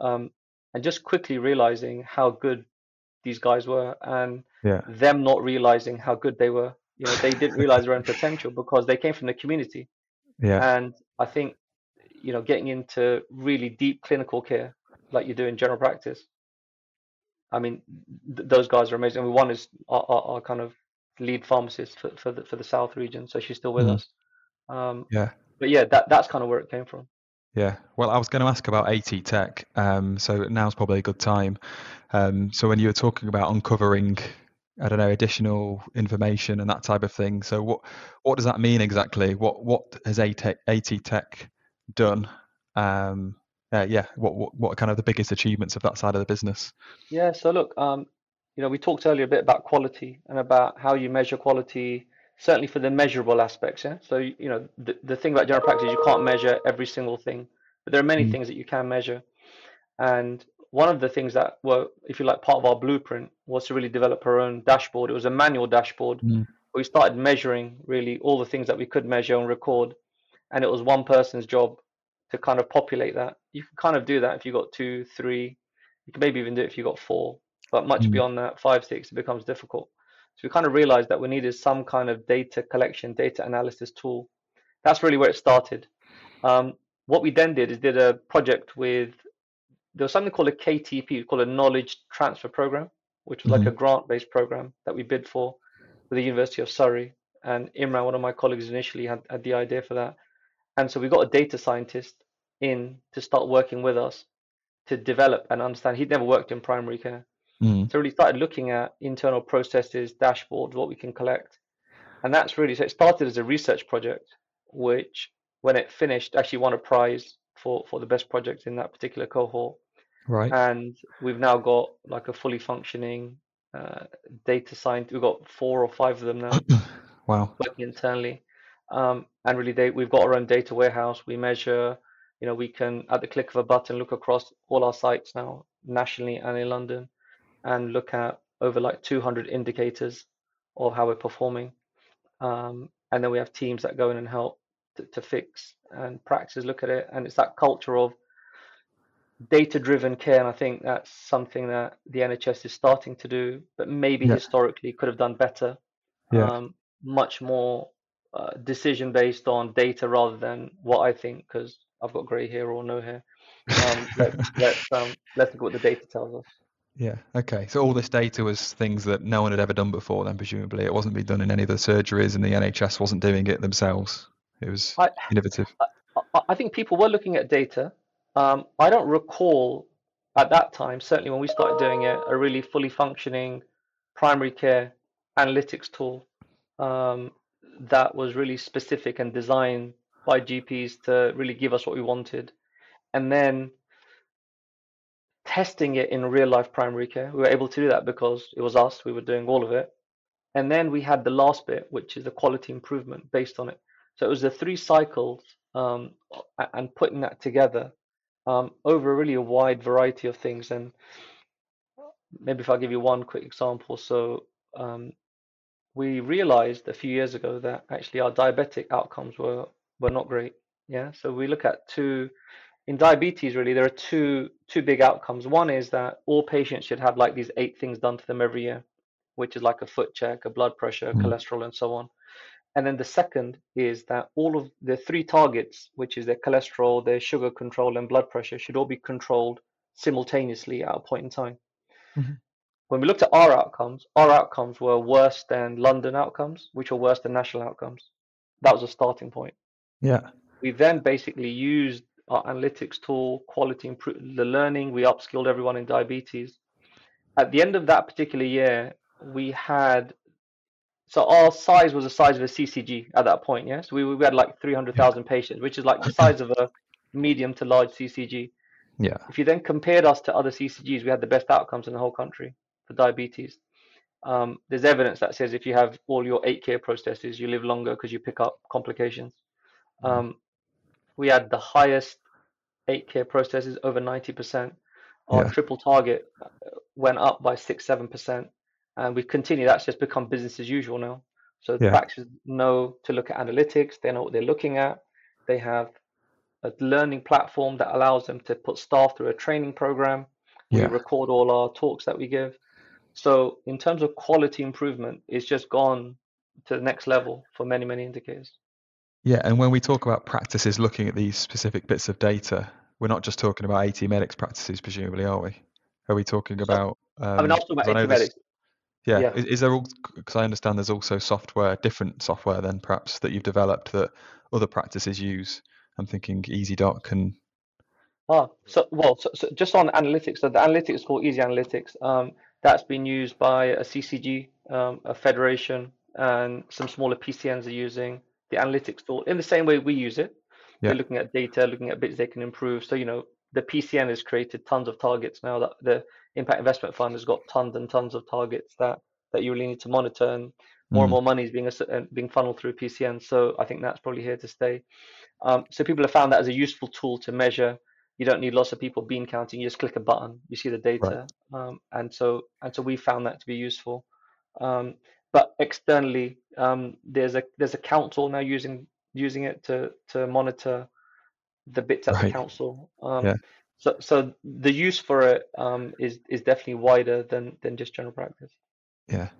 Um, and just quickly realizing how good these guys were and Yeah. them not realizing how good they were. You know, they didn't realize their own potential because they came from the community. Yeah. And I think, you know, getting into really deep clinical care like you do in general practice, I mean, th- those guys are amazing. I mean, one is our, our, our kind of lead pharmacist for, for the for the South region, so she's still with Mm. us. Um, Yeah. but yeah, that that's kind of where it came from. Yeah. Well, I was going to ask about AT Tech. Um, so now's probably a good time. Um, so when you were talking about uncovering, I don't know, additional information and that type of thing. So what what does that mean exactly? What what has AT AT Tech done? Um, uh, yeah. What, what what are kind of the biggest achievements of that side of the business? Yeah, so look, um, you know, we talked earlier a bit about quality and about how you measure quality, certainly for the measurable aspects. Yeah. So, you know, the, the thing about general practice you can't measure every single thing, but there are many Mm. things that you can measure. And one of the things that were, if you like, part of our blueprint was to really develop our own dashboard. It was a manual dashboard. Mm. We started measuring really all the things that we could measure and record. And it was one person's job to kind of populate that. You can kind of do that if you've got two, three, you can maybe even do it if you've got four, but much Mm. beyond that, five, six, it becomes difficult. So we kind of realized that we needed some kind of data collection, data analysis tool. That's really where it started. Um, what we then did is did a project with there was something called a KTP, called a Knowledge Transfer Program, which was like a grant-based program that we bid for with the University of Surrey. And Imran, one of my colleagues, initially had, had the idea for that. And so we got a data scientist in to start working with us to develop and understand. He'd never worked in primary care. Mm. So really started looking at internal processes, dashboards, what we can collect. And that's really so it started as a research project, which when it finished actually won a prize for, for the best project in that particular cohort. Right. And we've now got like a fully functioning uh, data science. We've got four or five of them now wow. working internally. Um, and really, they, we've got our own data warehouse. We measure, you know, we can at the click of a button look across all our sites now, nationally and in London, and look at over like 200 indicators of how we're performing. Um, and then we have teams that go in and help to, to fix and practices look at it. And it's that culture of data-driven care, and I think that's something that the NHS is starting to do, but maybe Yeah. historically could have done better. Yeah. Um, much more uh, decision based on data rather than what I think, because I've got grey hair or no hair. Um, let's let's um, let's look at what the data tells us. Yeah. Okay. So all this data was things that no one had ever done before. Then presumably it wasn't being done in any of the surgeries, and the NHS wasn't doing it themselves. It was I, innovative. I- I think people were looking at data. Um, I don't recall at that time, certainly when we started doing it, a really fully functioning primary care analytics tool um, that was really specific and designed by GPs to really give us what we wanted. And then testing it in real life primary care, we were able to do that because it was us, we were doing all of it. And then we had the last bit, which is the quality improvement based on it. So it was the three cycles um, and putting that together um, over really a wide variety of things. And maybe if I give you one quick example, so um, we realized a few years ago that actually our diabetic outcomes were were not great. Yeah, so we look at two in diabetes really there are two two big outcomes. One is that all patients should have like these eight things done to them every year, which is like a foot check, a blood pressure, Mm. cholesterol, and so on. And then the second is that all of the three targets, which is their cholesterol, their sugar control, and blood pressure, should all be controlled simultaneously at a point in time. Mhm. When we looked at our outcomes, our outcomes were worse than London outcomes, which were worse than national outcomes. That was a starting point. Yeah. We then basically used our analytics tool, quality improve the learning. We upskilled everyone in diabetes. At the end of that particular year, we had so our size was the size of a CCG at that point. Yes, we we had like three hundred thousand patients, which is like the size of a medium to large CCG. Yeah. If you then compared us to other CCGs, we had the best outcomes in the whole country for diabetes. Um, there's evidence that says if you have all your eight care processes, you live longer because you pick up complications. Mhm. Um, we had the highest eight care processes, over 90%. Our Yeah. triple target uh, went up by six, seven percent, and we continue. That's just become business as usual now. So Yeah. practices know to look at analytics. They know what they're looking at. They have a learning platform that allows them to put staff through a training program. We Yeah. record all our talks that we give. So in terms of quality improvement, it's just gone to the next level for many, many indicators. Yeah. And when we talk about practices looking at these specific bits of data, we're not just talking about AT medics practices, presumably, are we? Are we talking about? I mean, Um, I was talking 'cause about there's AT-Medics. Yeah. Yeah. Is, is there all, because I understand there's also software, different software then perhaps that you've developed that other practices use. I'm thinking EasyDoc and Ah, so well, so, so just on analytics, so the analytics is called Easy Analytics. Um, that's been used by a CCG, um, a federation, and some smaller PCNs are using the analytics tool in the same way we use it. Yeah. They're looking at data, looking at bits they can improve. So, you know, the PCN has created tons of targets now that the Impact Investment Fund has got tons and tons of targets that that you really need to monitor, and more and Mm, more money is being uh, being funneled through PCN. So I think that's probably here to stay. Um, so people have found that as a useful tool to measure. You don't need lots of people bean counting. You just click a button, you see the right. data, um, and so and so we found that to be useful. Um, but externally, um, there's a there's a council now using using it to to monitor the bits at the Right. council. Yeah. Um, so so the use for it um, is is definitely wider than than just general practice. Yeah.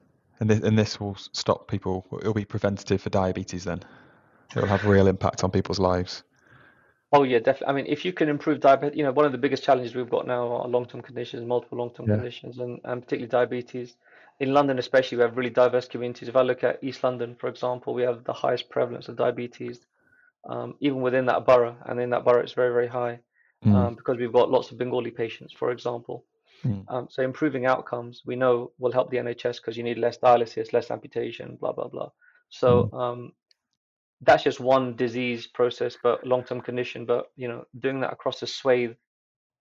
And this, and this will stop people. It'll be preventative for diabetes then. It'll have real impact on people's lives. Oh yeah, definitely. I mean, if you can improve diabetes, you know, one of the biggest challenges we've got now are long-term conditions, multiple long-term Yeah. conditions, and, and particularly diabetes. In London, especially, we have really diverse communities. If I look at East London, for example, we have the highest prevalence of diabetes, um, even within that borough, and in that borough, it's very, very high, Mm, um, because we've got lots of Bengali patients, for example. mm, Um, so improving outcomes, we know, will help the NHS because you need less dialysis, less amputation, blah blah blah. So mm. That's just one disease process, but long-term condition. But you know, doing that across a swathe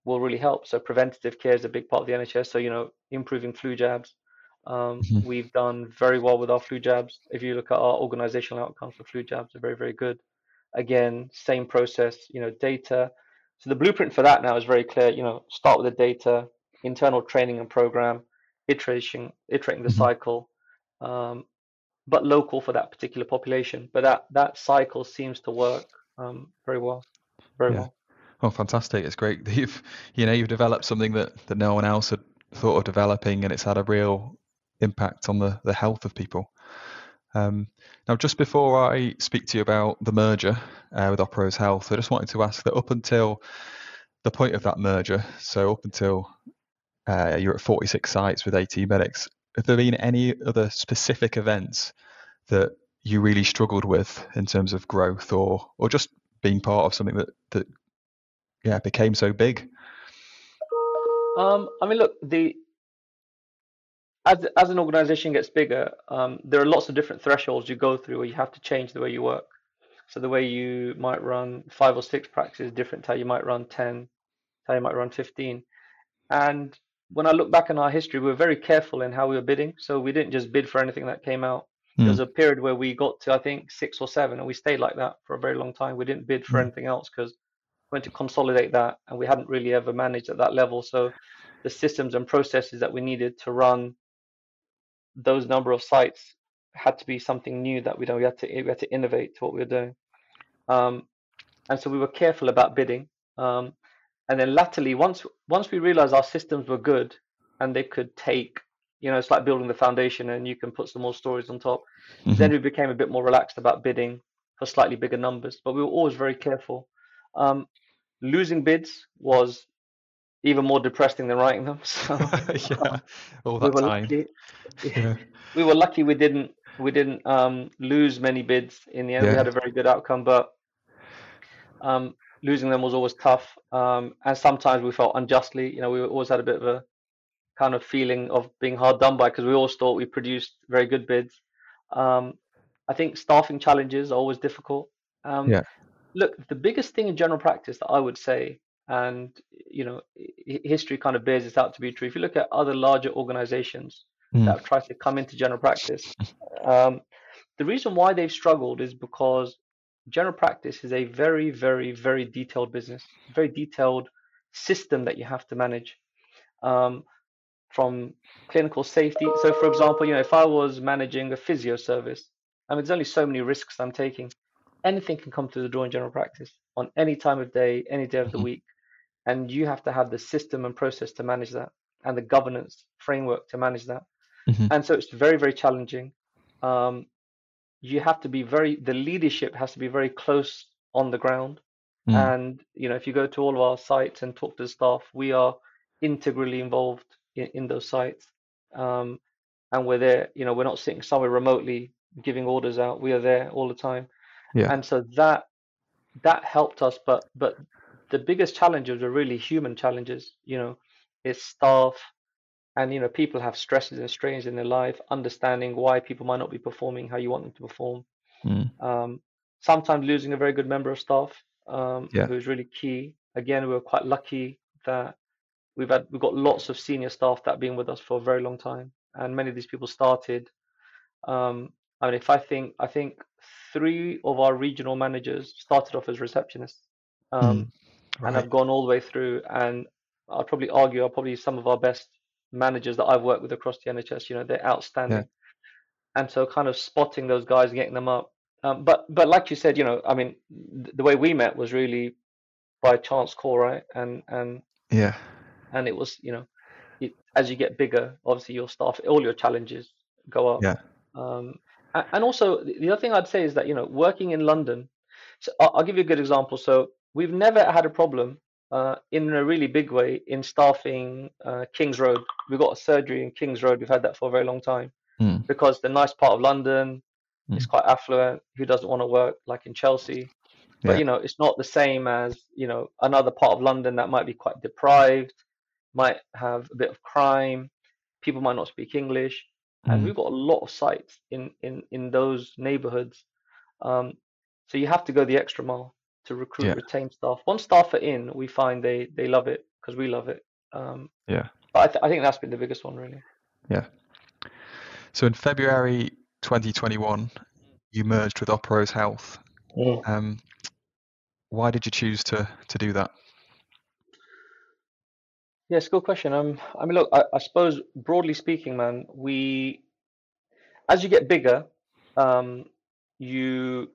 will really help. So preventative care is a big part of the NHS. So you know, improving flu jabs. Um, Mhm. we've done very well with our flu jabs. If you look at our organizational outcomes for flu jabs, are very very good. Again, same process. You know, data. So the blueprint for that now is very clear. You know, start with the data, internal training and program, iteration, iterating the Mhm. cycle. Um, but local for that particular population. But that that cycle seems to work um, very well, very Yeah. well. Oh, fantastic! It's great that you've, you know, you've developed something that that no one else had thought of developing, and it's had a real impact on the the health of people. Um, now, just before I speak to you about the merger uh, with Operose Health, I just wanted to ask that up until the point of that merger, so up until uh, you're at 46 sites with AT Medics, have there been any other specific events that you really struggled with in terms of growth, or or just being part of something that that yeah became so big? Um, I mean, look, the as as an organization gets bigger, um, there are lots of different thresholds you go through where you have to change the way you work. So the way you might run five or six practices different to how you might run 10, how you might run 15. And when I look back in our history, we were very careful in how we were bidding. So we didn't just bid for anything that came out. There Mm, was a period where we got to, I think, six or seven, and we stayed like that for a very long time. We didn't bid for mm, anything else because we went to consolidate that, and we hadn't really ever managed at that level. So the systems and processes that we needed to run those number of sites had to be something new that we don't we had to we had to innovate to what we were doing. Um, and so we were careful about bidding. Um, and then latterly, once once we realized our systems were good and they could take, you know, it's like building the foundation and you can put some more stories on top. Mm-hmm. Then we became a bit more relaxed about bidding for slightly bigger numbers, but we were always very careful. Um, losing bids was even more depressing than writing them. So yeah, all that we time. Lucky, yeah. We were lucky we didn't we didn't um, lose many bids in the end. Yeah. We had a very good outcome, but um, losing them was always tough. Um, and sometimes we felt unjustly. You know, we always had a bit of a kind of feeling of being hard done by because we always thought we produced very good bids. Um, I think staffing challenges are always difficult. Um, yeah. Look, the biggest thing in general practice that I would say, and you know, history kind of bears this out to be true. If you look at other larger organizations mm. that have tried to come into general practice, um, the reason why they've struggled is because general practice is a very, very, very detailed business, very detailed system that you have to manage. Um, from clinical safety. So, for example, you know, if I was managing a physio service, I mean, there's only so many risks I'm taking. Anything can come through the door in general practice on any time of day, any day of the mm-hmm. week, and you have to have the system and process to manage that, and the governance framework to manage that. Mm-hmm. And so, it's very, very challenging. Um, you have to be very the leadership has to be very close on the ground. Mm. and you know if you go to all of our sites and talk to the staff we are integrally involved in, in those sites. Um, and we're there you know we're not sitting somewhere remotely giving orders out. We are there all the time. Yeah. and so that that helped us but but the biggest challenges are really human challenges you know. It's staff and you know people have stresses and strains in their life understanding why people might not be performing how you want them to perform mm. um, sometimes losing a very good member of staff um, yeah. who is really key again we were quite lucky that we've had we've got lots of senior staff that have been with us for a very long time and many of these people started um, i mean if i think i think three of our regional managers started off as receptionists mm. right. and have gone all the way through and i'd probably argue are probably some of our best managers that I've worked with across the NHS. You know, they're outstanding. Yeah. And so, kind of spotting those guys, getting them up. Um, but but like you said, you know, I mean, th- the way we met was really by chance call, right? And and yeah, and it was, you know, it, as you get bigger, obviously your staff, all your challenges go up. Yeah. Um, and also the other thing I'd say is that you know, working in London. So I'll, I'll give you a good example. So we've never had a problem uh, in a really big way in staffing uh, Kings Road. We've got a surgery in Kings Road. We've had that for a very long time mm. because the nice part of London mm. is quite affluent. Who doesn't want to work like in Chelsea? But yeah. you know, it's not the same as you know another part of London that might be quite deprived, might have a bit of crime. People might not speak English, mm. and hmm. we've got a lot of sites in in in those neighborhoods. Um, so you have to go the extra mile to recruit, yeah. retain staff. Once staff are in, we find they they love it because we love it. Um, yeah. But I, th- I think that's been the biggest one, really. Yeah. So in February 2021, you merged with Operose Health. Mm. Um, why did you choose to to do that? Yes, good question. Um, I mean, look, I, I suppose broadly speaking, man, we as you get bigger, um, you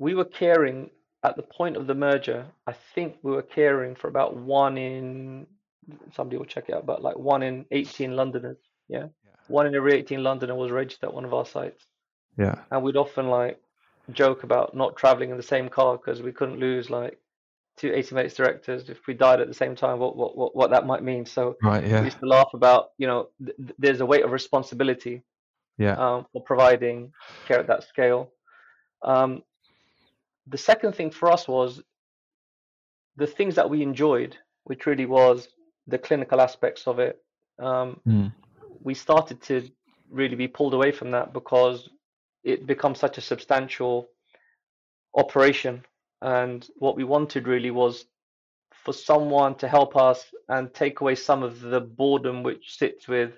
we were caring at the point of the merger. I think we were caring for about one in somebody will check it out, but like one in 18 Londoners. Yeah. yeah. One in every 18 Londoner was registered at one of our sites. Yeah. And we'd often like joke about not traveling in the same car because we couldn't lose like two AT Medics directors if we died at the same time what what what, what that might mean so right yeah we used to laugh about you know th- there's a weight of responsibility yeah um, for providing care at that scale um, the second thing for us was the things that we enjoyed, which really was the clinical aspects of it. Um, mm. We started to really be pulled away from that because it becomes such a substantial operation. And what we wanted really was for someone to help us and take away some of the boredom which sits with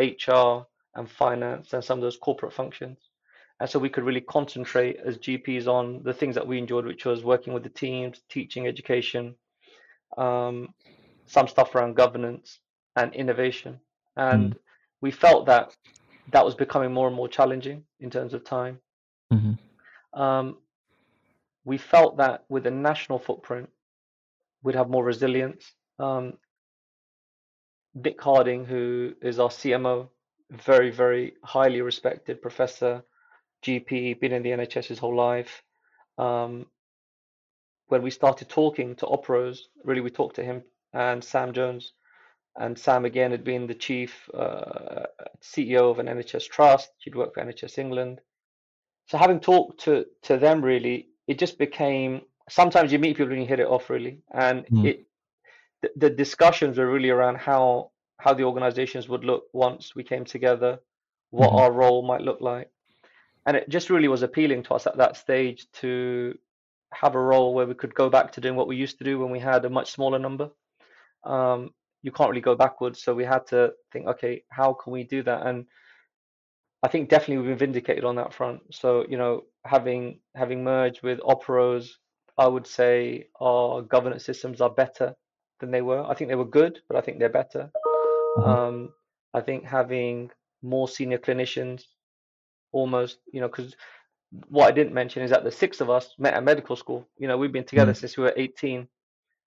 HR and finance and some of those corporate functions and so we could really concentrate as GPs on the things that we enjoyed, which was working with the teams, teaching, education. Um, some stuff around governance and innovation. And mm. we felt that that was becoming more and more challenging in terms of time. Mm-hmm. Um, we felt that with a national footprint, we'd have more resilience. Um, Nick Harding, who is our CMO, very, very highly respected professor, GP, been in the NHS his whole life. Um, when we started talking to Operose, really we talked to him and Sam Jones. And Sam again had been the chief uh, CEO of an NHS trust. He'd worked for NHS England. So having talked to to them, really, it just became. Sometimes you meet people and you hit it off, really, and mm. it the, the discussions were really around how how the organizations would look once we came together, what mm-hmm. our role might look like, and it just really was appealing to us at that stage to have a role where we could go back to doing what we used to do when we had a much smaller number. Um, you can't really go backwards, so we had to think, okay, how can we do that? And I think definitely we've been vindicated on that front. So you know, having having merged with Operose, I would say our governance systems are better than they were. I think they were good, but I think they're better. Mm-hmm. Um, I think having more senior clinicians, almost, you know, because what I didn't mention is that the six of us met at medical school. You know, we've been together mm-hmm. since we were 18.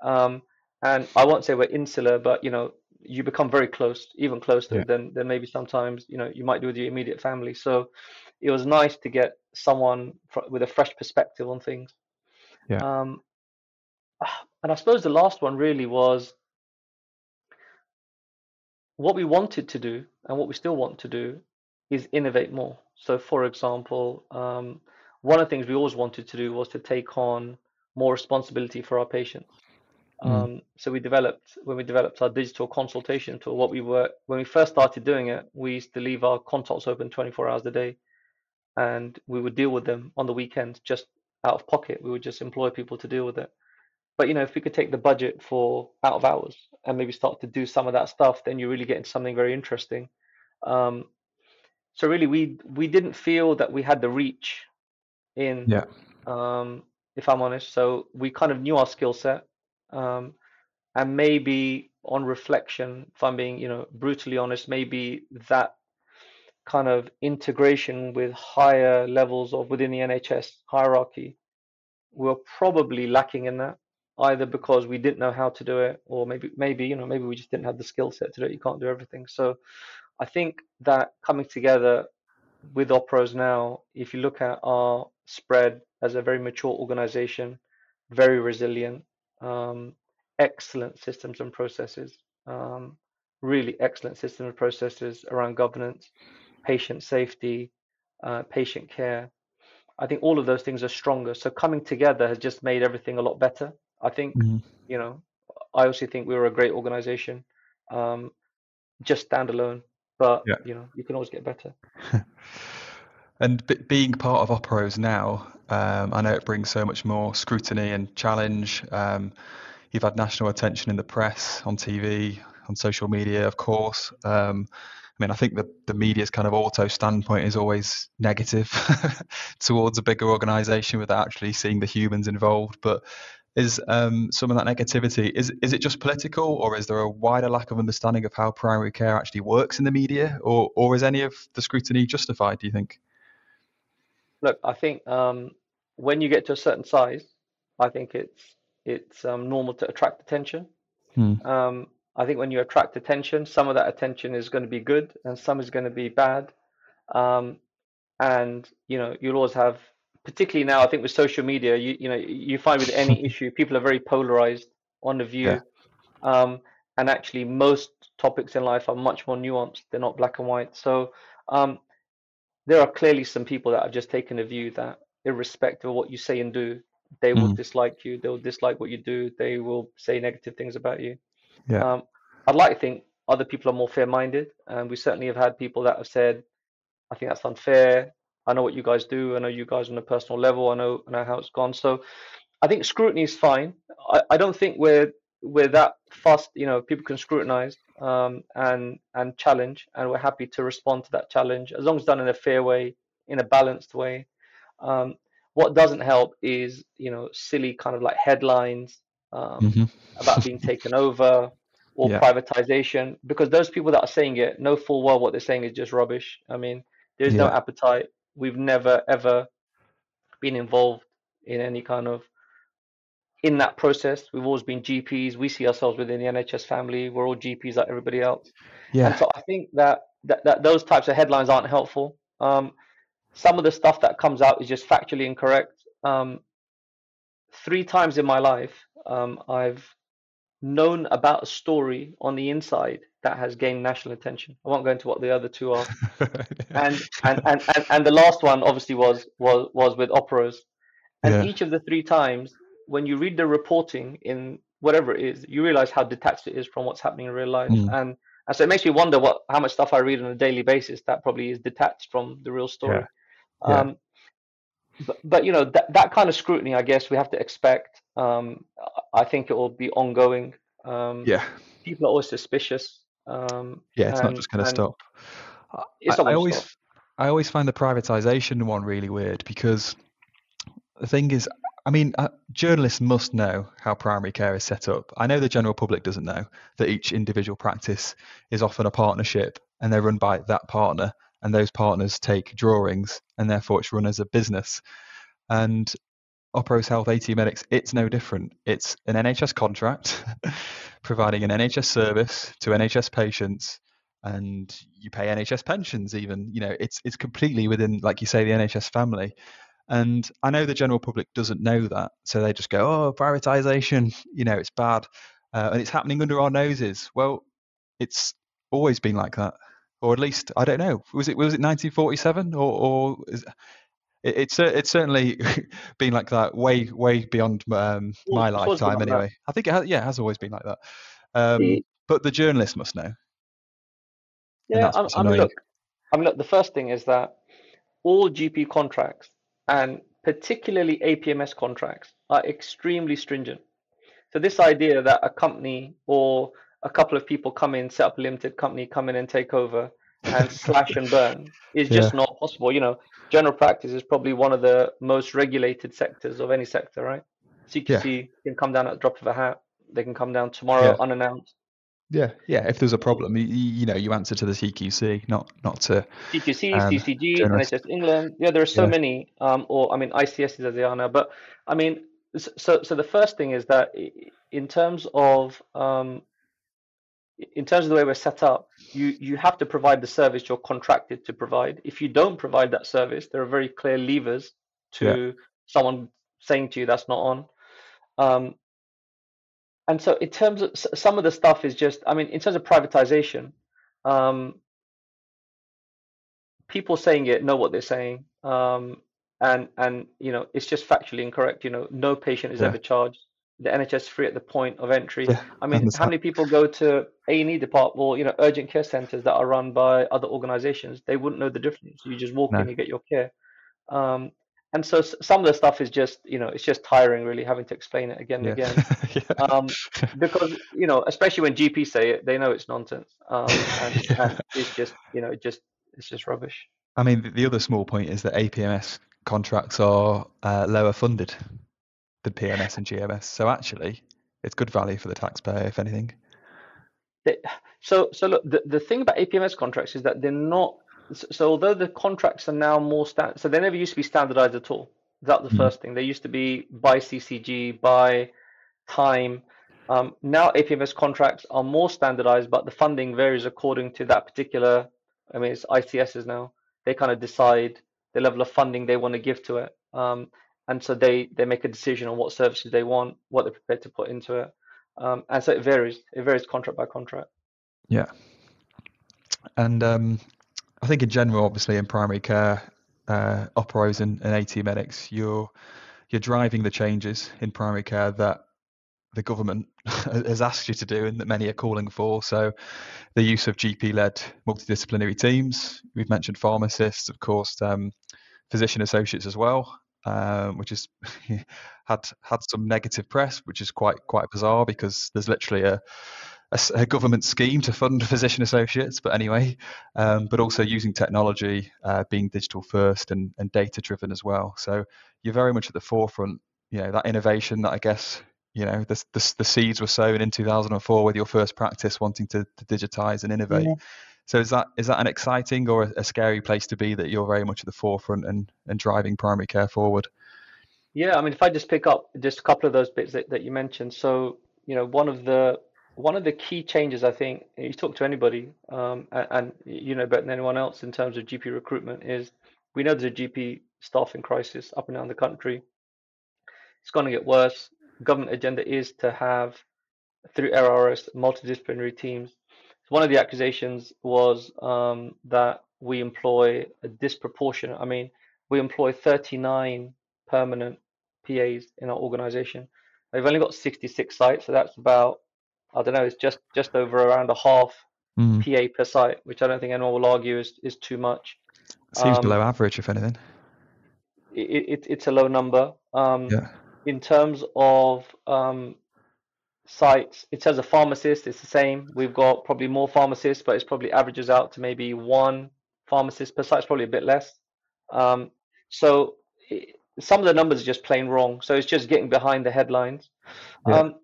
Um, and I won't say we're insular, but you know, you become very close, even closer yeah. than than maybe sometimes you know you might do with your immediate family. So it was nice to get someone fr- with a fresh perspective on things. Yeah. Um, and I suppose the last one really was what we wanted to do and what we still want to do is innovate more. So, for example, um, one of the things we always wanted to do was to take on more responsibility for our patients. Mm. Um, so we developed when we developed our digital consultation tool. What we were when we first started doing it, we used to leave our consults open 24 hours a day, and we would deal with them on the weekends just out of pocket. We would just employ people to deal with it. But you know, if we could take the budget for out of hours and maybe start to do some of that stuff, then you really get into something very interesting. Um, so really, we we didn't feel that we had the reach in. Yeah. Um, if I'm honest, so we kind of knew our skill set, um, and maybe on reflection, if I'm being you know brutally honest, maybe that kind of integration with higher levels of within the NHS hierarchy, we're probably lacking in that either because we didn't know how to do it or maybe maybe you know maybe we just didn't have the skill set to do it you can't do everything so i think that coming together with Operose now if you look at our spread as a very mature organization very resilient um, excellent systems and processes um, really excellent systems and processes around governance patient safety uh, patient care I think all of those things are stronger. So coming together has just made everything a lot better. I think mm-hmm. you know, I also think we were a great organization, um, just standalone. But yeah. you know, you can always get better. and b- being part of Operose now, um, I know it brings so much more scrutiny and challenge. Um, you've had national attention in the press, on TV, on social media, of course. Um, I mean, I think the, the media's kind of auto standpoint is always negative towards a bigger organization without actually seeing the humans involved. But is um, some of that negativity is is it just political or is there a wider lack of understanding of how primary care actually works in the media or or is any of the scrutiny justified do you think? Look i think um, when you get to a certain size i think it's it's um, normal to attract attention. Hmm. Um, i think when you attract attention some of that attention is going to be good and some is going to be bad. Um, and you know you'll always have particularly now, I think with social media, you you know you find with any issue, people are very polarized on the view, yeah. um, and actually most topics in life are much more nuanced. They're not black and white. So um, there are clearly some people that have just taken a view that, irrespective of what you say and do, they will mm. dislike you. They will dislike what you do. They will say negative things about you. Yeah. Um, I'd like to think other people are more fair-minded, and we certainly have had people that have said, "I think that's unfair. I know what you guys do. I know you guys on a personal level. I know I know how it's gone. So I think scrutiny is fine. I, I don't think we're we're that fast. You know, people can scrutinize um, and and challenge, and we're happy to respond to that challenge as long as done in a fair way, in a balanced way. Um, what doesn't help is you know silly kind of like headlines um, mm-hmm. about being taken over, or Yeah. privatization because those people that are saying it know full well what they're saying is just rubbish. I mean, there's no appetite. We've never ever been involved in any kind of in that process. We've always been GPs. We see ourselves within the NHS family. We're all GPs like everybody else. And Yeah. so I think that, that, that those types of headlines aren't helpful. Um, some of the stuff that comes out is just factually incorrect. Um, three times in my life, um, I've known about a story on the inside that has gained national attention. I won't go into what the other two are. And and, and, and, and the last one obviously was was was with Operose. And Yeah. each of the three times, when you read the reporting in whatever it is, you realize how detached it is from what's happening in real life. Mm. And and so it makes me wonder what how much stuff I read on a daily basis that probably is detached from the real story. Yeah. Um, but, but you know that that kind of scrutiny, I guess we have to expect. Um, I I think it will be ongoing. Um, yeah. People are always suspicious. Um, Yeah. It's not just going to stop. I, it's I to always, stop. I always find the privatization one really weird because the thing is, I mean, uh, journalists must know how primary care is set up. I know the general public doesn't know that each individual practice is often a partnership and they're run by that partner, and those partners take drawings, and therefore it's run as a business. And Operose Health AT Medics, it's no different. It's an NHS contract providing an NHS service to NHS patients and you pay NHS pensions even. You know, it's it's completely within, like you say, the NHS family. And I know the general public doesn't know that. So they just go, oh, privatization, you know, it's bad. Uh, and it's happening under our noses. Well, it's always been like that. Or at least, I don't know, was it was it 1947 or, or is, it, it's it's certainly been like that way way beyond um, my lifetime like that. anyway. I think it has, yeah, it has always been like that. Um, but the journalist must know. Yeah, I, what's I mean, look, I mean, look. The first thing is that all GP contracts and particularly APMS contracts are extremely stringent. So this idea that a company or a couple of people come in, set up a limited company, come in and take over and slash and burn is just not possible. You know, general practice is probably one of the most regulated sectors of any sector, right? CQC can come down at the drop of a hat. They can come down tomorrow Yeah. unannounced. Yeah, yeah. If there's a problem, you, you know, you answer to the CQC, not not to. CQC, Um, CCG, generous. NHS England. Yeah, there are so Yeah. many. Um, or I mean, ICSs as they are now. But I mean, so so the first thing is that in terms of um, in terms of the way we're set up, you you have to provide the service you're contracted to provide. If you don't provide that service, there are very clear levers to someone saying to you that's not on. Um, and so in terms of some of the stuff is just, I mean, in terms of privatization, um, people saying it know what they're saying. Um, and, and, you know, it's just factually incorrect. You know, no patient is Yeah. ever charged. The NHS free at the point of entry. Yeah, I mean, how many people go to A&E department or, you know, urgent care centers that are run by other organizations? They wouldn't know the difference. You just walk No. in, you get your care. Um, and so some of the stuff is just, you know, it's just tiring really having to explain it again and Yeah. again Yeah. um, because you know, especially when GPs say it, they know it's nonsense, um, and, and it's just you know, it just it's just rubbish. I mean, the, the other small point is that APMS contracts are uh, lower funded than PMS and GMS. So actually, it's good value for the taxpayer, if anything. So so look, the, the thing about APMS contracts is that they're not. So, although the contracts are now more stand, so they never used to be standardized at all. That's the Mhm. first thing. They used to be by CCG, by time. Um, now APMS contracts are more standardized, but the funding varies according to that particular. I mean, it's ICSs now. They kind of decide the level of funding they want to give to it, um, and so they they make a decision on what services they want, what they're prepared to put into it, um, and so it varies. It varies contract by contract. Yeah. And um, I think in general, obviously in primary care, uh, Operose and, and AT medics, you're you're driving the changes in primary care that the government has asked you to do and that many are calling for. So the use of GP-led multidisciplinary teams. We've mentioned pharmacists, of course, um, physician associates as well, um, which has had had some negative press, which is quite quite bizarre because there's literally a a government scheme to fund physician associates. But anyway, um, but also using technology, uh, being digital first and, and data driven as well. So you're very much at the forefront. You know that innovation that I guess you know the, the, the seeds were sown in 2004 with your first practice wanting to, to digitize and innovate. Yeah. So is that is that an exciting or a, scary place to be that you're very much at the forefront and, and driving primary care forward? Yeah, I mean, if I just pick up just a couple of those bits that, that you mentioned. So, you know, one of the one of the key changes I think you talk to anybody, um, and, and, you know better than anyone else in terms of GP recruitment is we know there's a GP staffing crisis up and down the country. It's going to get worse. Government agenda is to have through ARRS multidisciplinary teams. One of the accusations was um, that we employ a disproportionate. I mean, we employ 39 permanent PAs in our organization. We've only got 66 sites, so that's about I don't know, it's just just over around a half mm. PA per site, which I don't think anyone will argue is is too much. Seems um, below average, if anything. It, it, it's a low number. Um, yeah. In terms of um, sites, it says a pharmacist. It's the same. We've got probably more pharmacists, but it's probably averages out to maybe one pharmacist per site. It's probably a bit less. Um, so it, some of the numbers are just plain wrong. So it's just getting behind the headlines. Yeah. Um,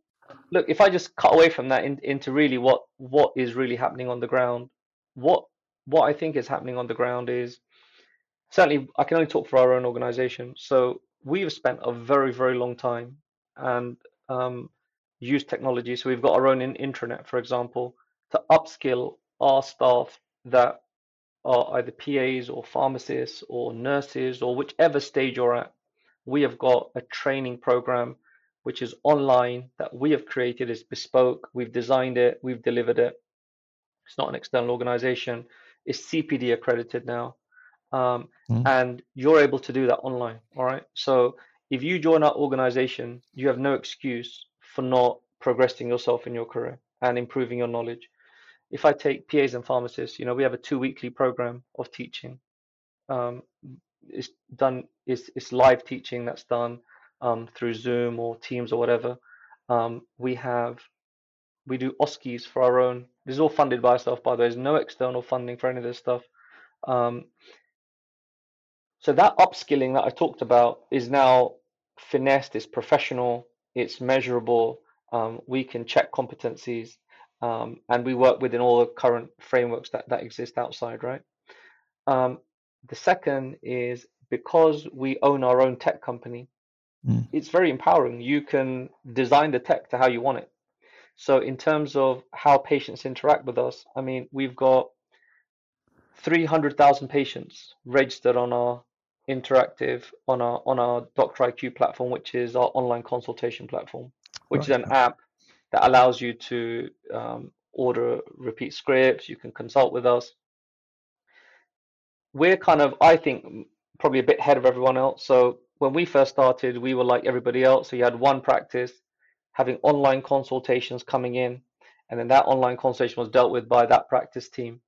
look, if I just cut away from that in, into really what what is really happening on the ground, what what I think is happening on the ground is certainly I can only talk for our own organization. So we've spent a very very long time and um, used technology. So we've got our own in, intranet, for example, to upskill our staff that are either PAs or pharmacists or nurses or whichever stage you're at. We have got a training program which is online that we have created. Is bespoke. We've designed it. We've delivered it. It's not an external organization. It's cpd accredited now. Um, mm. and you're able to do that online. All right? So if you join our organization you have no excuse for not progressing yourself in your career and improving your knowledge if i take pas and pharmacists you know we have a two weekly program of teaching um, it's done it's, it's live teaching that's done um, through Zoom or Teams or whatever. Um, we have we do OSCEs for our own. This is all funded by ourselves, by the way. There's no external funding for any of this stuff. Um, so that upskilling that I talked about is now finessed. It's professional. It's measurable. Um, we can check competencies, um, and we work within all the current frameworks that that exist outside. Right. Um, the second is because we own our own tech company, mm. it's very empowering. You can design the tech to how you want it. So, in terms of how patients interact with us, I mean, we've got 300,000 patients registered on our interactive on our on our Doctor IQ platform, which is our online consultation platform, which right. is an app that allows you to um, order repeat scripts. You can consult with us. We're kind of, I think, probably a bit ahead of everyone else. So when we first started, we were like everybody else. So you had one practice having online consultations coming in, and then that online consultation was dealt with by that practice team.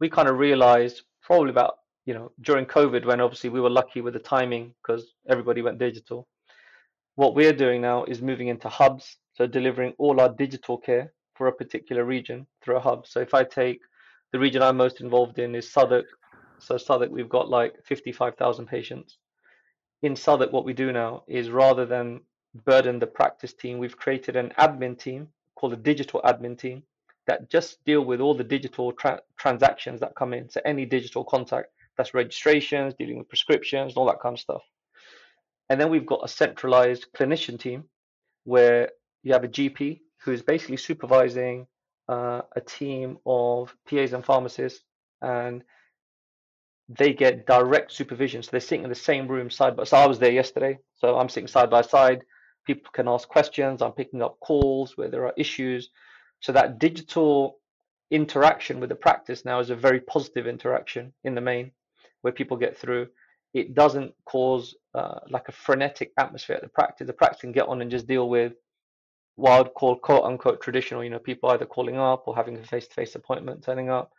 We kind of realized probably about you know during COVID when obviously we were lucky with the timing because everybody went digital. What we're doing now is moving into hubs, so delivering all our digital care for a particular region through a hub. So if I take the region I'm most involved in is Southwark, so Southwark, we've got like 55,000 patients. In Southwark, what we do now is rather than burden the practice team, we've created an admin team called a digital admin team that just deal with all the digital tra- transactions that come in. So any digital contact, that's registrations, dealing with prescriptions, and all that kind of stuff. And then we've got a centralized clinician team where you have a GP who is basically supervising uh, a team of PAs and pharmacists, and they get direct supervision. So they're sitting in the same room side by side. I was there yesterday, so I'm sitting side by side. People can ask questions. I'm picking up calls where there are issues. So that digital interaction with the practice now is a very positive interaction in the main, where people get through. It doesn't cause uh, like a frenetic atmosphere at the practice. The practice can get on and just deal with what I'd call quote unquote traditional, you know, people either calling up or having a face to face appointment turning up.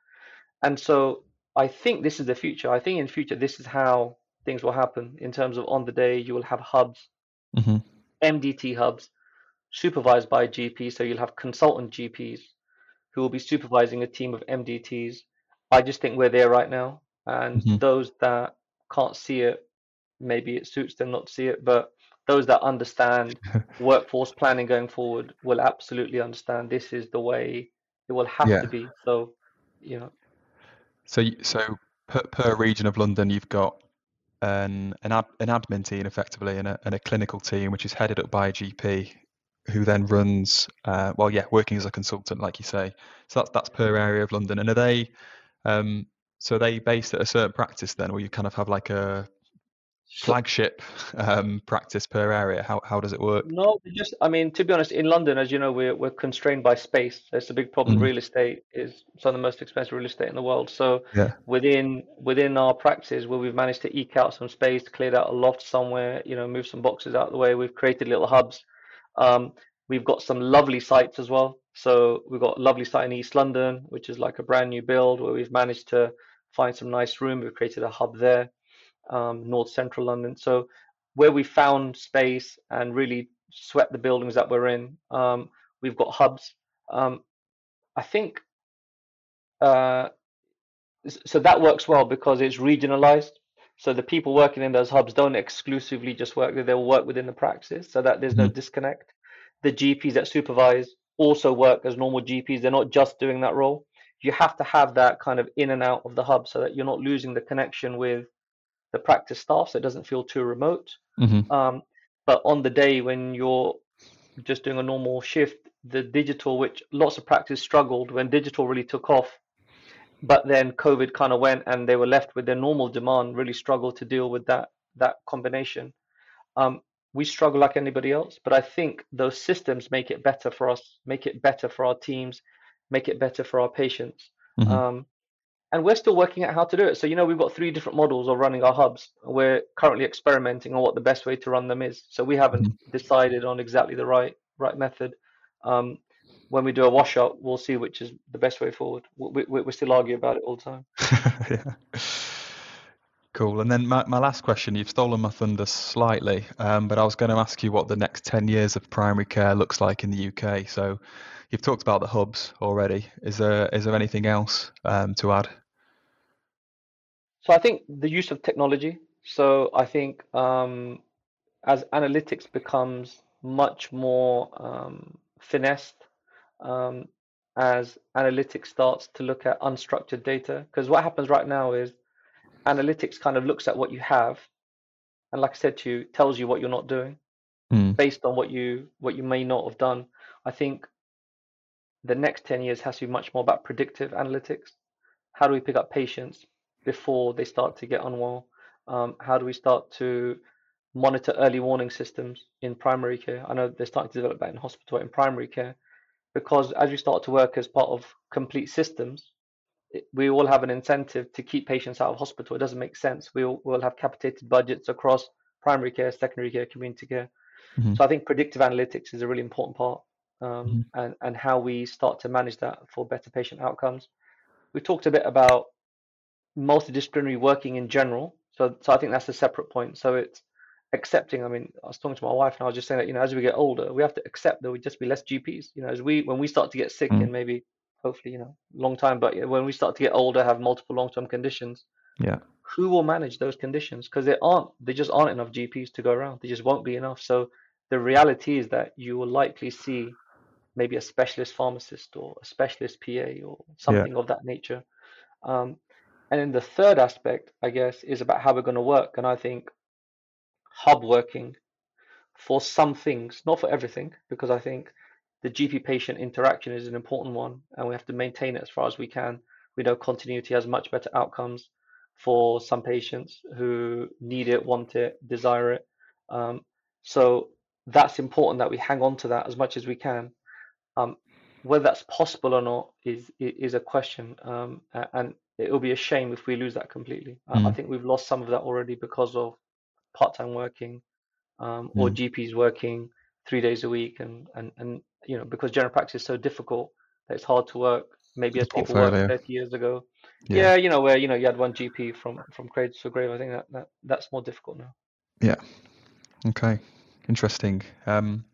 And so I think this is the future. I think in future this is how things will happen in terms of on the day you will have hubs, mm-hmm. MDT hubs, supervised by GPs. So you'll have consultant GPs who will be supervising a team of MDTs. I just think we're there right now, and mm-hmm. those that can't see it, maybe it suits them not to see it, but those that understand workforce planning going forward will absolutely understand this is the way it will have Yeah. to be. So, you know, So so per, per region of London, you've got an an, ad, an admin team effectively and a, and a clinical team which is headed up by a GP who then runs uh, well yeah working as a consultant like you say. So that's that's per area of London. And are they um, so are they based at a certain practice then, or you kind of have like a flagship um, practice per area? How how does it work? No, just, I mean, to be honest, in London, as you know, we're we're constrained by space. That's a big problem. Mhm. Real estate is some of the most expensive real estate in the world. So Yeah. within within our practice, where we've managed to eke out some space, cleared out a loft somewhere, you know, move some boxes out of the way, we've created little hubs. Um, we've got some lovely sites as well. So we've got a lovely site in East London, which is like a brand new build, where we've managed to find some nice room. We've created a hub there um, North Central London. So where we found space and really swept the buildings that we're in, um, we've got hubs. Um, I think uh, so that works well because it's regionalized. So the people working in those hubs don't exclusively just work there; they'll work within the practice, so that there's no Mhm. disconnect. The GPs that supervise also work as normal GPs; they're not just doing that role. You have to have that kind of in and out of the hub so that you're not losing the connection with the practice staff, so it doesn't feel too remote. hmm Um, but on the day when you're just doing a normal shift, the digital, which lots of practice struggled when digital really took off, but then COVID kind of went and they were left with their normal demand, really struggled to deal with that that combination. Um, we struggle like anybody else, but I think those systems make it better for us, make it better for our teams, make it better for our patients. hmm Um, and we're still working out how to do it. So, you know, we've got three different models of running our hubs. We're currently experimenting on what the best way to run them is. So we haven't hmm decided on exactly the right right method. Um, when we do a wash up, we'll see which is the best way forward. We, we, we still argue about it all the time. yeah. Cool. And then my, my last question, you've stolen my thunder slightly, um, but I was going to ask you what the next 10 years of primary care looks like in the UK. So you've talked about the hubs already. Is there is there anything else um, to add? So I think the use of technology. So I think um, as analytics becomes much more um, finessed, um, as analytics starts to look at unstructured data, because what happens right now is analytics kind of looks at what you have, and like I said to you, tells you what you're not doing Mm, based on what you what you may not have done. I think the next 10 years has to be much more about predictive analytics. How do we pick up patients before they start to get unwell? Um, how do we start to monitor early warning systems in primary care? I know they're starting to develop that in hospital, in primary care, because as we start to work as part of complete systems, we all have an incentive to keep patients out of hospital. It doesn't make sense. We all, we'll have capitated budgets across primary care, secondary care, community care. mhm, So I think predictive analytics is a really important part, um, mhm, and and how we start to manage that for better patient outcomes. We talked a bit about multidisciplinary working in general, so so I think that's a separate point. So it's accepting. I mean, I was talking to my wife, and I was just saying that you know, as we get older, we have to accept that we just be less GPs. You know, as we when we start to get sick, mm, and maybe hopefully you know long time, but when we start to get older, have multiple long term conditions, Yeah. who will manage those conditions? Because there aren't, there just aren't enough GPs to go around. There just won't be enough. So the reality is that you will likely see maybe a specialist pharmacist or a specialist PA or Yeah. something of that nature. Um, and then the third aspect, I guess, is about how we're going to work. And I think hub working for some things, not for everything, because I think the GP patient interaction is an important one and we have to maintain it as far as we can. We know continuity has much better outcomes for some patients who need it, want it, desire it. Um, so that's important that we hang on to that as much as we can. Um, whether that's possible or not is is a question, um, and it will be a shame if we lose that completely. I, I Mm, think we've lost some of that already because of part-time working um, or mm. GPs working three days a week, and and and you know because general practice is so difficult that it's hard to work. Maybe as people worked portfolio. 30 years ago. Yeah. Yeah, you know where you know you had one GP from from cradle to grave. I think that, that that's more difficult now. Yeah. Okay. Interesting. Um,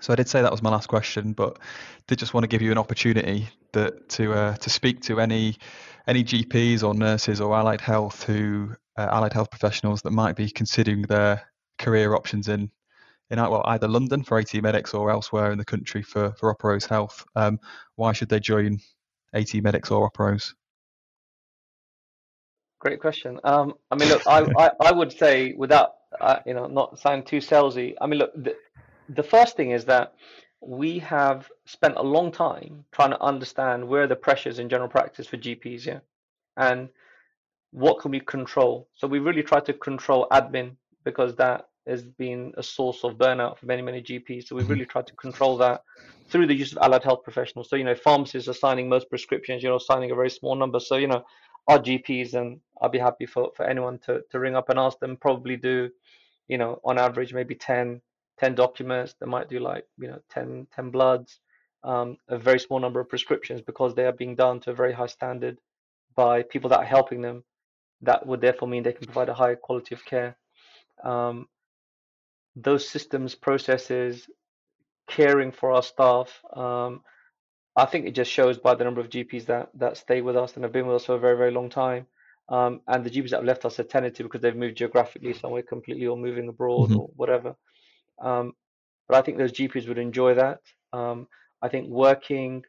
so I did say that was my last question, but did just want to give you an opportunity that to uh, to speak to any any GPs or nurses or allied health who uh, allied health professionals that might be considering their career options in in well, either London for AT Medics or elsewhere in the country for, for Operose Health, um, why should they join AT Medics or Operose? Great question. Um, I mean, look, I, I, I would say without, uh, you know, not sounding too salesy, I mean, look, the, the first thing is that we have spent a long time trying to understand where the pressures in general practice for GPs, yeah, and what can we control. So we really try to control admin because that has been a source of burnout for many, many GPs. So we mm-hmm. really tried to control that through the use of allied health professionals. So, you know, pharmacists are signing most prescriptions, you know, signing a very small number. So, you know, our GPs, and I'll be happy for, for anyone to, to ring up and ask them, probably do, you know, on average, maybe 10, 10 documents. They might do like, you know, 10, 10 bloods, um, a very small number of prescriptions because they are being done to a very high standard by people that are helping them. That would therefore mean they can provide a higher quality of care. Um, those systems, processes, caring for our staff. Um, I think it just shows by the number of GPs that that stay with us and have been with us for a very very long time. Um, and the GPs that have left us are to because they've moved geographically somewhere completely or moving abroad mm-hmm. or whatever. Um, but I think those GPs would enjoy that. Um, I think working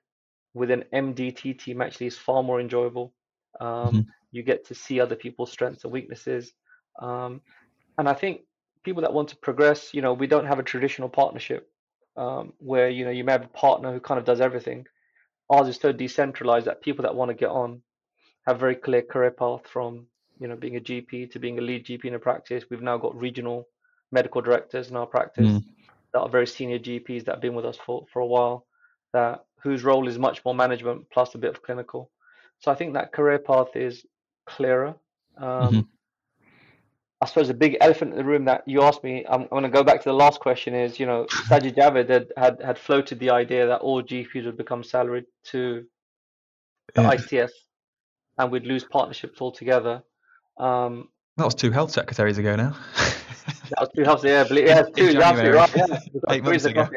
with an MDT team actually is far more enjoyable. Um, mm-hmm. You get to see other people's strengths and weaknesses. Um, and I think people that want to progress, you know, we don't have a traditional partnership um, where you know you may have a partner who kind of does everything. Ours is so decentralized that people that want to get on have very clear career path from you know being a GP to being a lead GP in a practice. We've now got regional medical directors in our practice mm. that are very senior GPs that have been with us for for a while. That whose role is much more management plus a bit of clinical. So I think that career path is clearer. Um, mm-hmm. I suppose the big elephant in the room that you asked me, I'm, I'm going to go back to the last question is, you know, Sajid Javid had, had, had floated the idea that all GPs would become salaried to the yeah. ICS and we'd lose partnerships altogether. Um, that was two health secretaries ago now. that was two health, yeah, believe, yeah, two, you're absolutely right. Yeah, Eight months ago.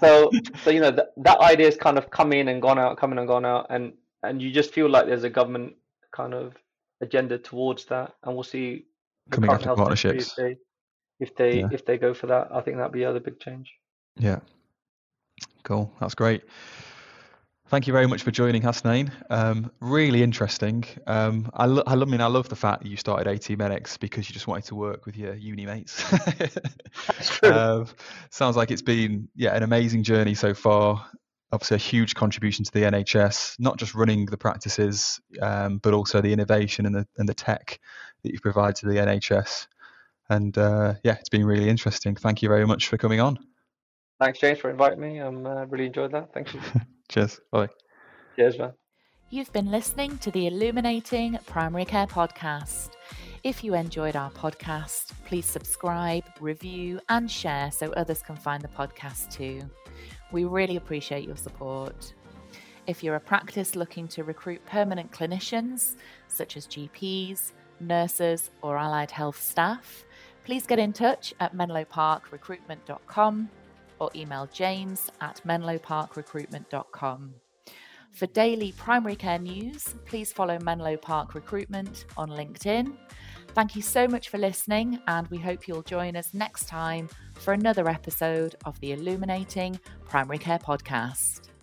so, so you know, that, that idea has kind of come in and gone out, coming and gone out, and and you just feel like there's a government kind of agenda towards that, and we'll see coming after partnerships. If they if they, yeah. if they go for that, I think that'd be the other big change. Yeah, cool. That's great. Thank you very much for joining, Hasnain. Um, really interesting. Um, I, lo- I, mean, I love the fact that you started AT Medics because you just wanted to work with your uni mates. Um, sounds like it's been yeah an amazing journey so far. Obviously, a huge contribution to the NHS, not just running the practices, um, but also the innovation and the and the tech that you provide to the NHS. And uh, yeah, it's been really interesting. Thank you very much for coming on. Thanks, James, for inviting me. I um, uh, really enjoyed that. Thank you. Cheers. Bye. Cheers, man. You've been listening to the Illuminating Primary Care podcast. If you enjoyed our podcast, please subscribe, review, and share so others can find the podcast too. We really appreciate your support. If you're a practice looking to recruit permanent clinicians, such as GPs, nurses, or allied health staff, please get in touch at menloparkrecruitment.com or email james at menloparkrecruitment.com. For daily primary care news, please follow Menlo Park Recruitment on LinkedIn. Thank you so much for listening, and we hope you'll join us next time for another episode of the Illuminating Primary Care Podcast.